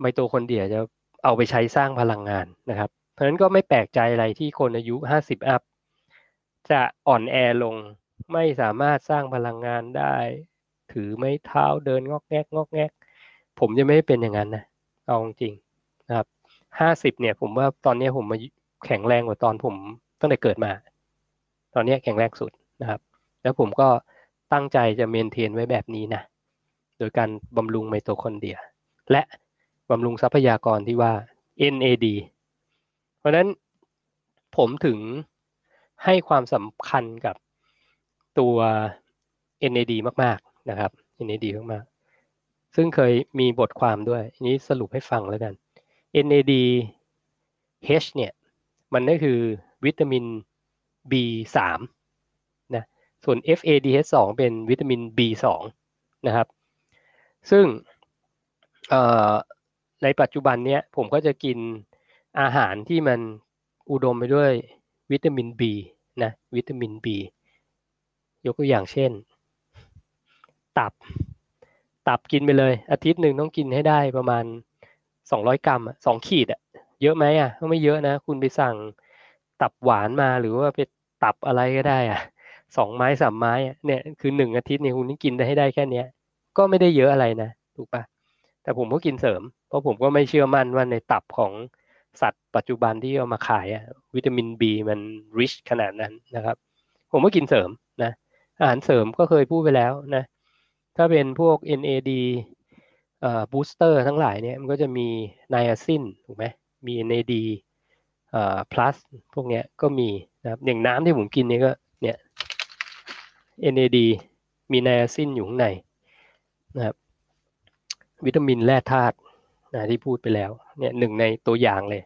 ไมโตคอนเดรียจะเอาไปใช้สร้างพลังงานนะครับ เพราะฉะนั้นก็ไม่แปลกใจอะไรที่คนอายุ 50 อัพ จะอ่อนแอลง ไม่สามารถสร้างพลังงานได้ ถือไม้เท้าเดินงอกแงกงอกแงก ผมจะไม่เป็นอย่างนั้นนะ เอาจริงนะครับ 50 เนี่ย ผมว่าตอนนี้ผมมาแข็งแรงกว่าตอนผมตั้งแต่เกิดมา ตอนนี้แข็งแรงสุดนะครับ แล้วผมก็ตั้งใจจะเมนเทนไว้แบบนี้นะ โดยการบำรุงไมโตคอนเดรีย และบำรุงทรัพยากรที่ว่า NAD เพราะฉะนั้นผมถึงให้ความสำคัญกับตัว NAD มาก ๆ นะครับ NAD มากๆซึ่งเคยมีบทความด้วยอันนี้สรุปให้ฟังแล้วกัน NAD H เนี่ย มันก็คือวิตามิน B3 นะ ส่วน FADH2 เป็นวิตามิน B2 นะครับ ซึ่งในปัจจุบันเนี้ยผมก็จะกิน อาหารที่มันอุดมไปด้วยวิตามิน B นะวิตามิน B ยกตัวอย่างเช่น ตับ ตับกินไปเลย อาทิตย์หนึ่งต้องกินให้ได้ประมาณสองร้อยกรัมสองขีดอะเยอะไหมอะก็ไม่เยอะนะ คุณไปสั่งตับหวานมาหรือว่าไปตับอะไรก็ได้อะสองไม้สามไม้อะเนี่ยคือหนึ่งอาทิตย์เนี่ยคุณนี่กินได้ให้ได้แค่เนี้ย ก็ไม่ได้เยอะอะไรนะถูกปะแต่ผมก็กินเสริม เพราะผมก็ไม่เชื่อมั่นว่าในตับของ สัตว์ปัจจุบันที่เอามาขายอะวิตามิน B มัน rich ขนาดนั้นนะครับ ผมก็กินเสริมนะอาหารเสริมก็เคยพูดไปแล้วนะถ้าเป็นพวก NAD เอ่อ booster ทั้งหลายเนี่ยมันก็จะมีไนอาซินถูกไหมมี NAD เอ่อ plus พวกเนี้ยก็มีนะครับอย่างน้ำที่ผมกินเนี่ยก็เนี่ย NAD มีไนอาซินอยู่ข้างในนะครับวิตามินแร่ธาตุนะที่พูดไปแล้ว เนี่ยหนึ่งในตัวอย่างเลย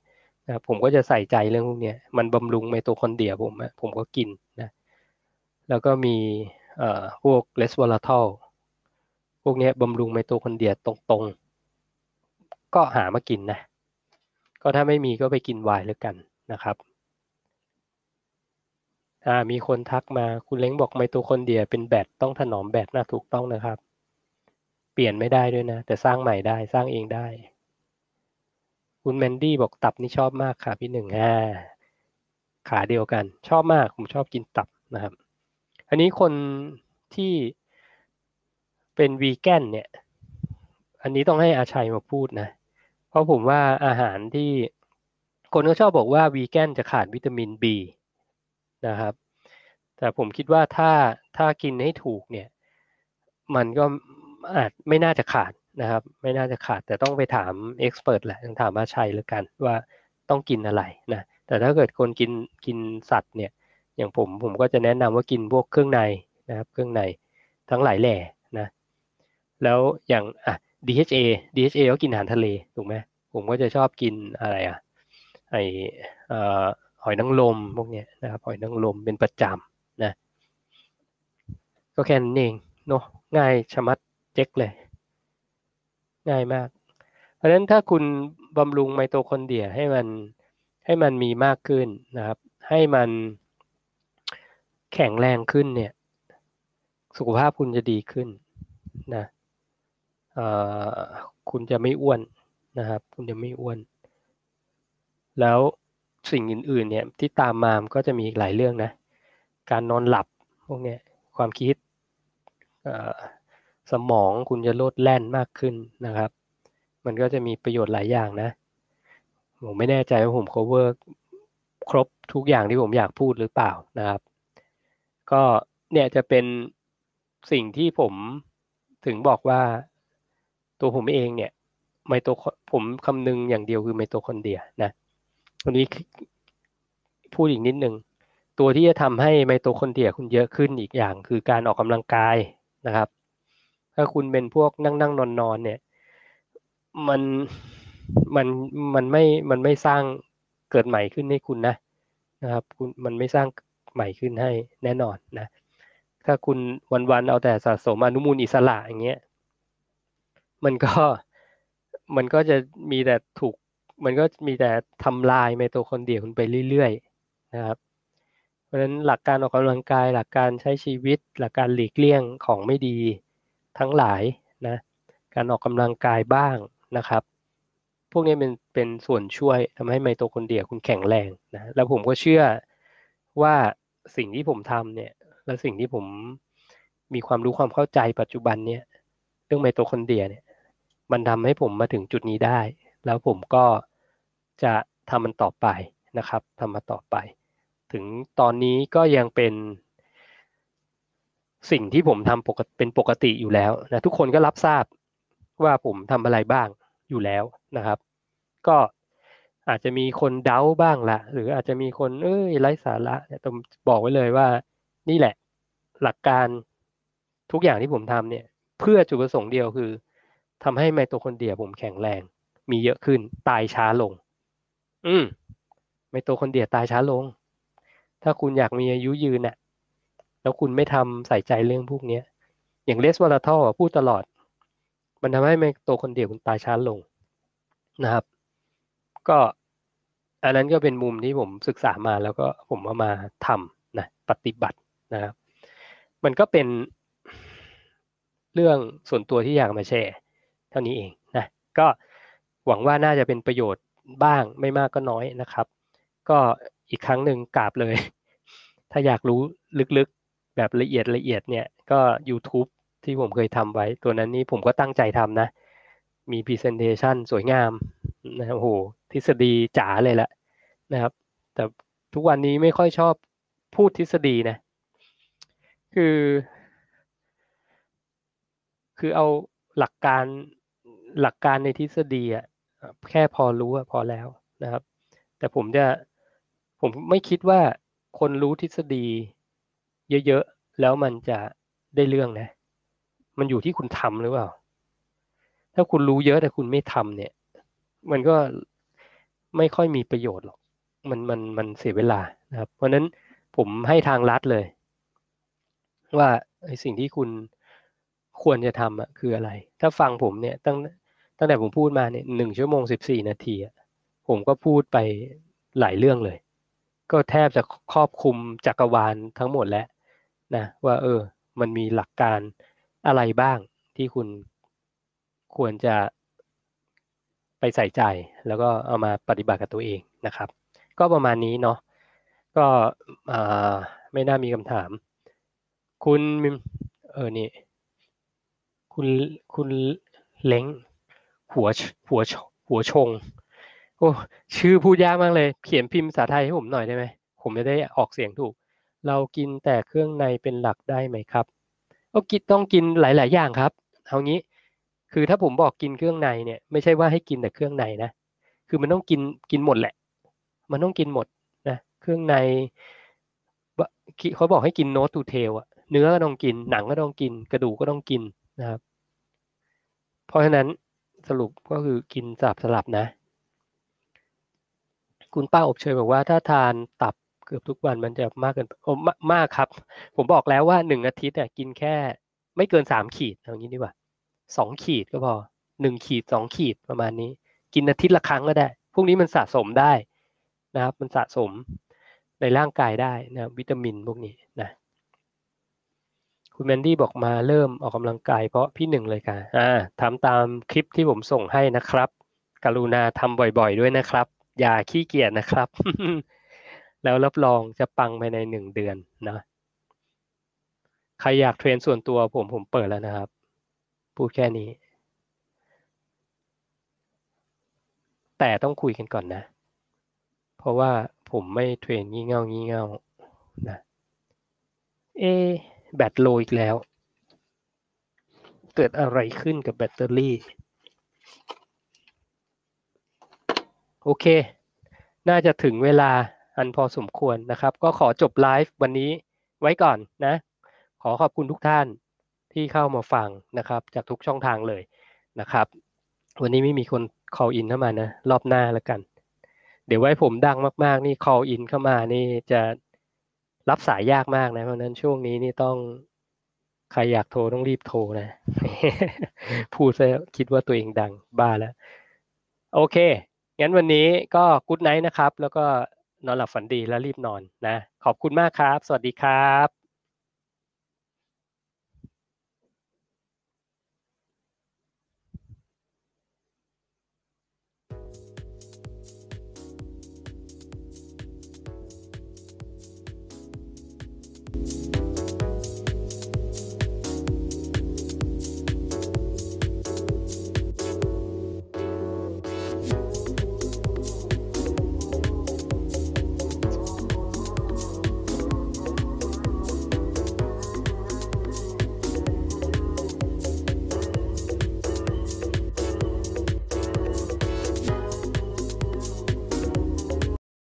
นะผมก็จะใส่ใจเรื่องพวกนี้มันบำรุงไมโตคอนเดรียผมผมก็กินนะแล้วก็มีเอ่อพวก resveratrol พวกนี้บำรุงไมโตคอนเดรียตรงๆ ก็หามากินนะ ก็ถ้าไม่มีก็ไปกินไวน์แล้วกันนะครับอ่ามีคนทักมาคุณเล้งบอกไมโตคอนเดรียเป็นแบตต้องถนอมแบตน่าถูกต้องนะครับ เปลี่ยนไม่ได้ด้วยนะ แต่สร้างใหม่ได้สร้างเองได้ คุณแมนดี้บอกตับนี่ชอบมากค่ะพี่หนึ่งอ่าขาเดียวกัน ชอบมากผมชอบกินตับนะครับ อันนี้คนที่เป็นวีแกนเนี่ย อันนี้ต้องให้อาชัยมาพูดนะ เพราะผมว่าอาหารที่คนก็ชอบบอกว่าวีแกนจะขาดวิตามิน B นะครับ แต่ผมคิดว่าถ้าถ้ากินให้ถูกเนี่ย มันก็อาจไม่น่าจะขาด นะครับ ไม่น่าจะขาดแต่ต้องไปถามเอ็กซ์เพรสแหละต้องถามอาชัยแล้วกันว่าต้องกินอะไรนะแต่ถ้าเกิดคนกินกินสัตว์เนี่ยอย่างผมผมก็จะแนะนำว่ากินพวกเครื่องในนะครับเครื่องในทั้งหลายแหล่นะแล้วอย่างอะ DHA DHA ก็กินอาหารทะเลถูกไหมผมก็จะชอบกินอะไรอะไอเอ่อหอยนางรมพวกเนี้ยนะครับหอยนางรมเป็นประจำนะก็แค่นั้นเองเนาะง่ายชะมัดเจ๊กเลย ง่ายมาก เพราะฉะนั้นถ้าคุณบำรุงไมโตคอนเดรียให้มันให้มันมีมากขึ้นนะครับ ให้มันแข็งแรงขึ้นเนี่ย สุขภาพคุณจะดีขึ้นนะคุณจะไม่อ้วนนะครับ คุณจะไม่อ้วน แล้วสิ่งอื่นๆ เนี่ยที่ตามมามก็จะมีอีกหลายเรื่องนะ การนอนหลับพวกเนี้ยความคิด สมองคุณจะโลดแล่นมากขึ้นนะครับ มันก็จะมีประโยชน์หลายอย่างนะ ผมไม่แน่ใจว่าผม cover ครบทุกอย่างที่ผมอยากพูดหรือเปล่านะครับ ก็เนี่ยจะเป็นสิ่งที่ผมถึงบอกว่าตัวผมเองเนี่ยไมโตผมคำนึงอย่างเดียวคือไมโตคอนเดียนะวันนี้พูดอีกนิดนึงตัวที่จะทำให้ไมโตคอนเดียคุณเยอะขึ้นอีกอย่าง คือการออกกำลังกายนะครับ ถ้าคุณเป็นพวกนั่งนั่งนอนนอนเนี่ย มันมันมันไม่มันไม่สร้างเกิดใหม่ขึ้นให้คุณนะนะครับ คุณมันไม่สร้างใหม่ขึ้นให้แน่นอนนะ ถ้าคุณวันๆเอาแต่สะสมอนุมูลอิสระอย่างเงี้ยมันก็มันก็จะมีแต่ถูก มันก็มีแต่ทำลายไมโตคอนเดรียคุณไปเรื่อยๆนะครับ เพราะฉะนั้นหลักการออกกำลังกายหลักการใช้ชีวิต หลักการหลีกเลี่ยงของไม่ดี ทั้งหลายนะการออกกำลังกายบ้างนะครับ พวกนี้เป็นเป็นส่วนช่วยทำให้ไมโตคอนเดรียคุณแข็งแรงนะแล้วผมก็เชื่อว่าสิ่งที่ผมทำเนี่ยและสิ่งที่ผมมีความรู้ความเข้าใจปัจจุบันเนี่ยเรื่องไมโตคอนเดรียเนี่ยมันทำให้ผมมาถึงจุดนี้ได้ แล้วผมก็จะทำมันต่อไปนะครับทำมาต่อไป ถึงตอนนี้ก็ยังเป็น สิ่งที่ผมทำปกติเป็นปกติอยู่แล้วนะทุกคนก็รับทราบว่าผมทำอะไรบ้างอยู่แล้วนะครับ ก็อาจจะมีคนเดาบ้างละหรืออาจจะมีคนเอ้ยไร้สาระเนี่ยต้องบอกไว้เลยว่า นี่แหละ หลักการทุกอย่างที่ผมทำเนี่ย เพื่อจุดประสงค์เดียวคือทำให้ไมโตคอนเดรียผมแข็งแรง มีเยอะขึ้น ตายช้าลง อืมไมโตคอนเดรียตายช้าลง ถ้าคุณอยากมีอายุยืนเนี่ย แล้วคุณไม่ทำใส่ใจเรื่องพวกนี้อย่าง resveratrol พูดตลอด มันทำให้ไมโตคนเดียวคุณตายช้าลงนะครับ ก็อันนั้นก็เป็นมุมที่ผมศึกษามาแล้วก็ผมเอามาทำนะปฏิบัตินะครับ มันก็เป็นเรื่องส่วนตัวที่อยากมาแชร์ เท่านี้เองนะก็หวังว่าน่าจะเป็นประโยชน์บ้างไม่มากก็น้อยนะครับ ก็อีกครั้งหนึ่งกราบเลย ถ้าอยากรู้ลึกๆ แบบละเอียดละเอียดเนี่ยก็ YouTube ที่ผมเคยทำไว้ ตัวนั้นนี่ผมก็ตั้งใจทำนะ มี Presentation สวยงามนะโอ้โหทฤษฎีจ๋าเลยแหละนะครับ แต่ทุกวันนี้ไม่ค่อยชอบพูดทฤษฎีนะ คือ คือเอาหลักการหลักการในทฤษฎีอะแค่พอรู้พอแล้วนะครับ แต่ผมจะผมไม่คิดว่าคนรู้ทฤษฎี เยอะๆ แล้วมันจะได้เรื่องนะ มันอยู่ที่คุณทำหรือเปล่า ถ้าคุณรู้เยอะแต่คุณไม่ทำเนี่ย มันก็ไม่ค่อยมีประโยชน์หรอก มันมันมันเสียเวลานะครับ เพราะนั้นผมให้ทางลัดเลย ว่าสิ่งที่คุณควรจะทำอะคืออะไร ถ้าฟังผมเนี่ยตั้งตั้งแต่ผมพูดมาเนี่ยหนึ่งชั่วโมงสิบสี่นาทีอะผมก็พูดไปหลายเรื่องเลย ก็แทบจะครอบคลุมจักรวาลทั้งหมดแล้ว นะว่าเออ มันมีหลักการอะไรบ้างที่คุณควรจะไปใส่ใจ แล้วก็เอามาปฏิบัติกับตัวเองนะครับ ก็ประมาณนี้เนาะก็ไม่น่ามีคำถาม คุณเออนี่คุณคุณเล้งหัวชหัวชหัวชง โอ้ชื่อพูดยากมากเลย เขียนพิมพ์ภาษาไทยให้ผมหน่อยได้ไหมผมจะได้ออกเสียงถูก เรากินแต่เครื่องในเป็นหลักได้ไหมครับก็กินต้องกินหลาย ๆ อย่างครับเอางี้ คือถ้าผมบอกกินเครื่องในเนี่ย ไม่ใช่ว่าให้กินแต่เครื่องในนะคือมันต้องกินกินหมดแหละ มันต้องกินหมดนะเครื่องในเขาบอกให้กินโนตตูเทลอะเนื้อก็ต้องกิน หนังก็ต้องกิน กระดูกก็ต้องกินนะครับ เพราะฉะนั้นสรุปก็คือกินสลับสลับนะ คุณป้าอบเชยบอกว่าถ้าทานตับ เกือบทุกวันมันจะมากเกินโอ้มามากครับ ผมบอกแล้วว่าหนึ่งอาทิตย์เนี่ยกินแค่ไม่เกินสามขีดเอางี้ดีกว่าสองขีดก็พอหนึ่งขีดสองขีดประมาณนี้ กินอาทิตย์ละครั้งก็ได้ พวกนี้มันสะสมได้นะครับ มันสะสมในร่างกายได้นะวิตามินพวกนี้นะคุณแมนดี้บอกมาเริ่มออกกำลังกายเพราะพี่หนึ่งเลยค่ะอ่าทำตามคลิปที่ผมส่งให้นะครับ กรุณาทำบ่อยๆด้วยนะครับ อย่าขี้เกียจนะครับ แล้วรับรองจะปังภายในหนึ่งเดือนนะใครอยากเทรนส่วนตัวผมผมเปิดแล้วนะครับ พูดแค่นี้ แต่ต้องคุยกันก่อนนะ เพราะว่าผมไม่เทรนงี่เง่างี่เง่านะเอแบตโลอีกแล้ว เกิดอะไรขึ้นกับแบตเตอรี่ โอเค น่าจะถึงเวลา อันพอสมควรนะครับ ก็ขอจบไลฟ์วันนี้ไว้ก่อนนะ ขอขอบคุณทุกท่านที่เข้ามาฟังนะครับ จากทุกช่องทางเลยนะครับ วันนี้ไม่มีคน call in เข้ามานะ รอบหน้าแล้วกัน เดี๋ยวไว้ผมดังมากๆ นี่ call in เข้ามานี่จะรับสายยากมากนะ เพราะนั้นช่วงนี้นี่ต้องใครอยากโทรต้องรีบโทรนะ พูดซะคิดว่าตัวเองดังบ้าแล้ว โอเค งั้นวันนี้ก็กู๊ดไนท์นะครับ แล้วก็ นอนหลับฝันดีแล้วรีบนอนนะ ขอบคุณมากครับ สวัสดีครับ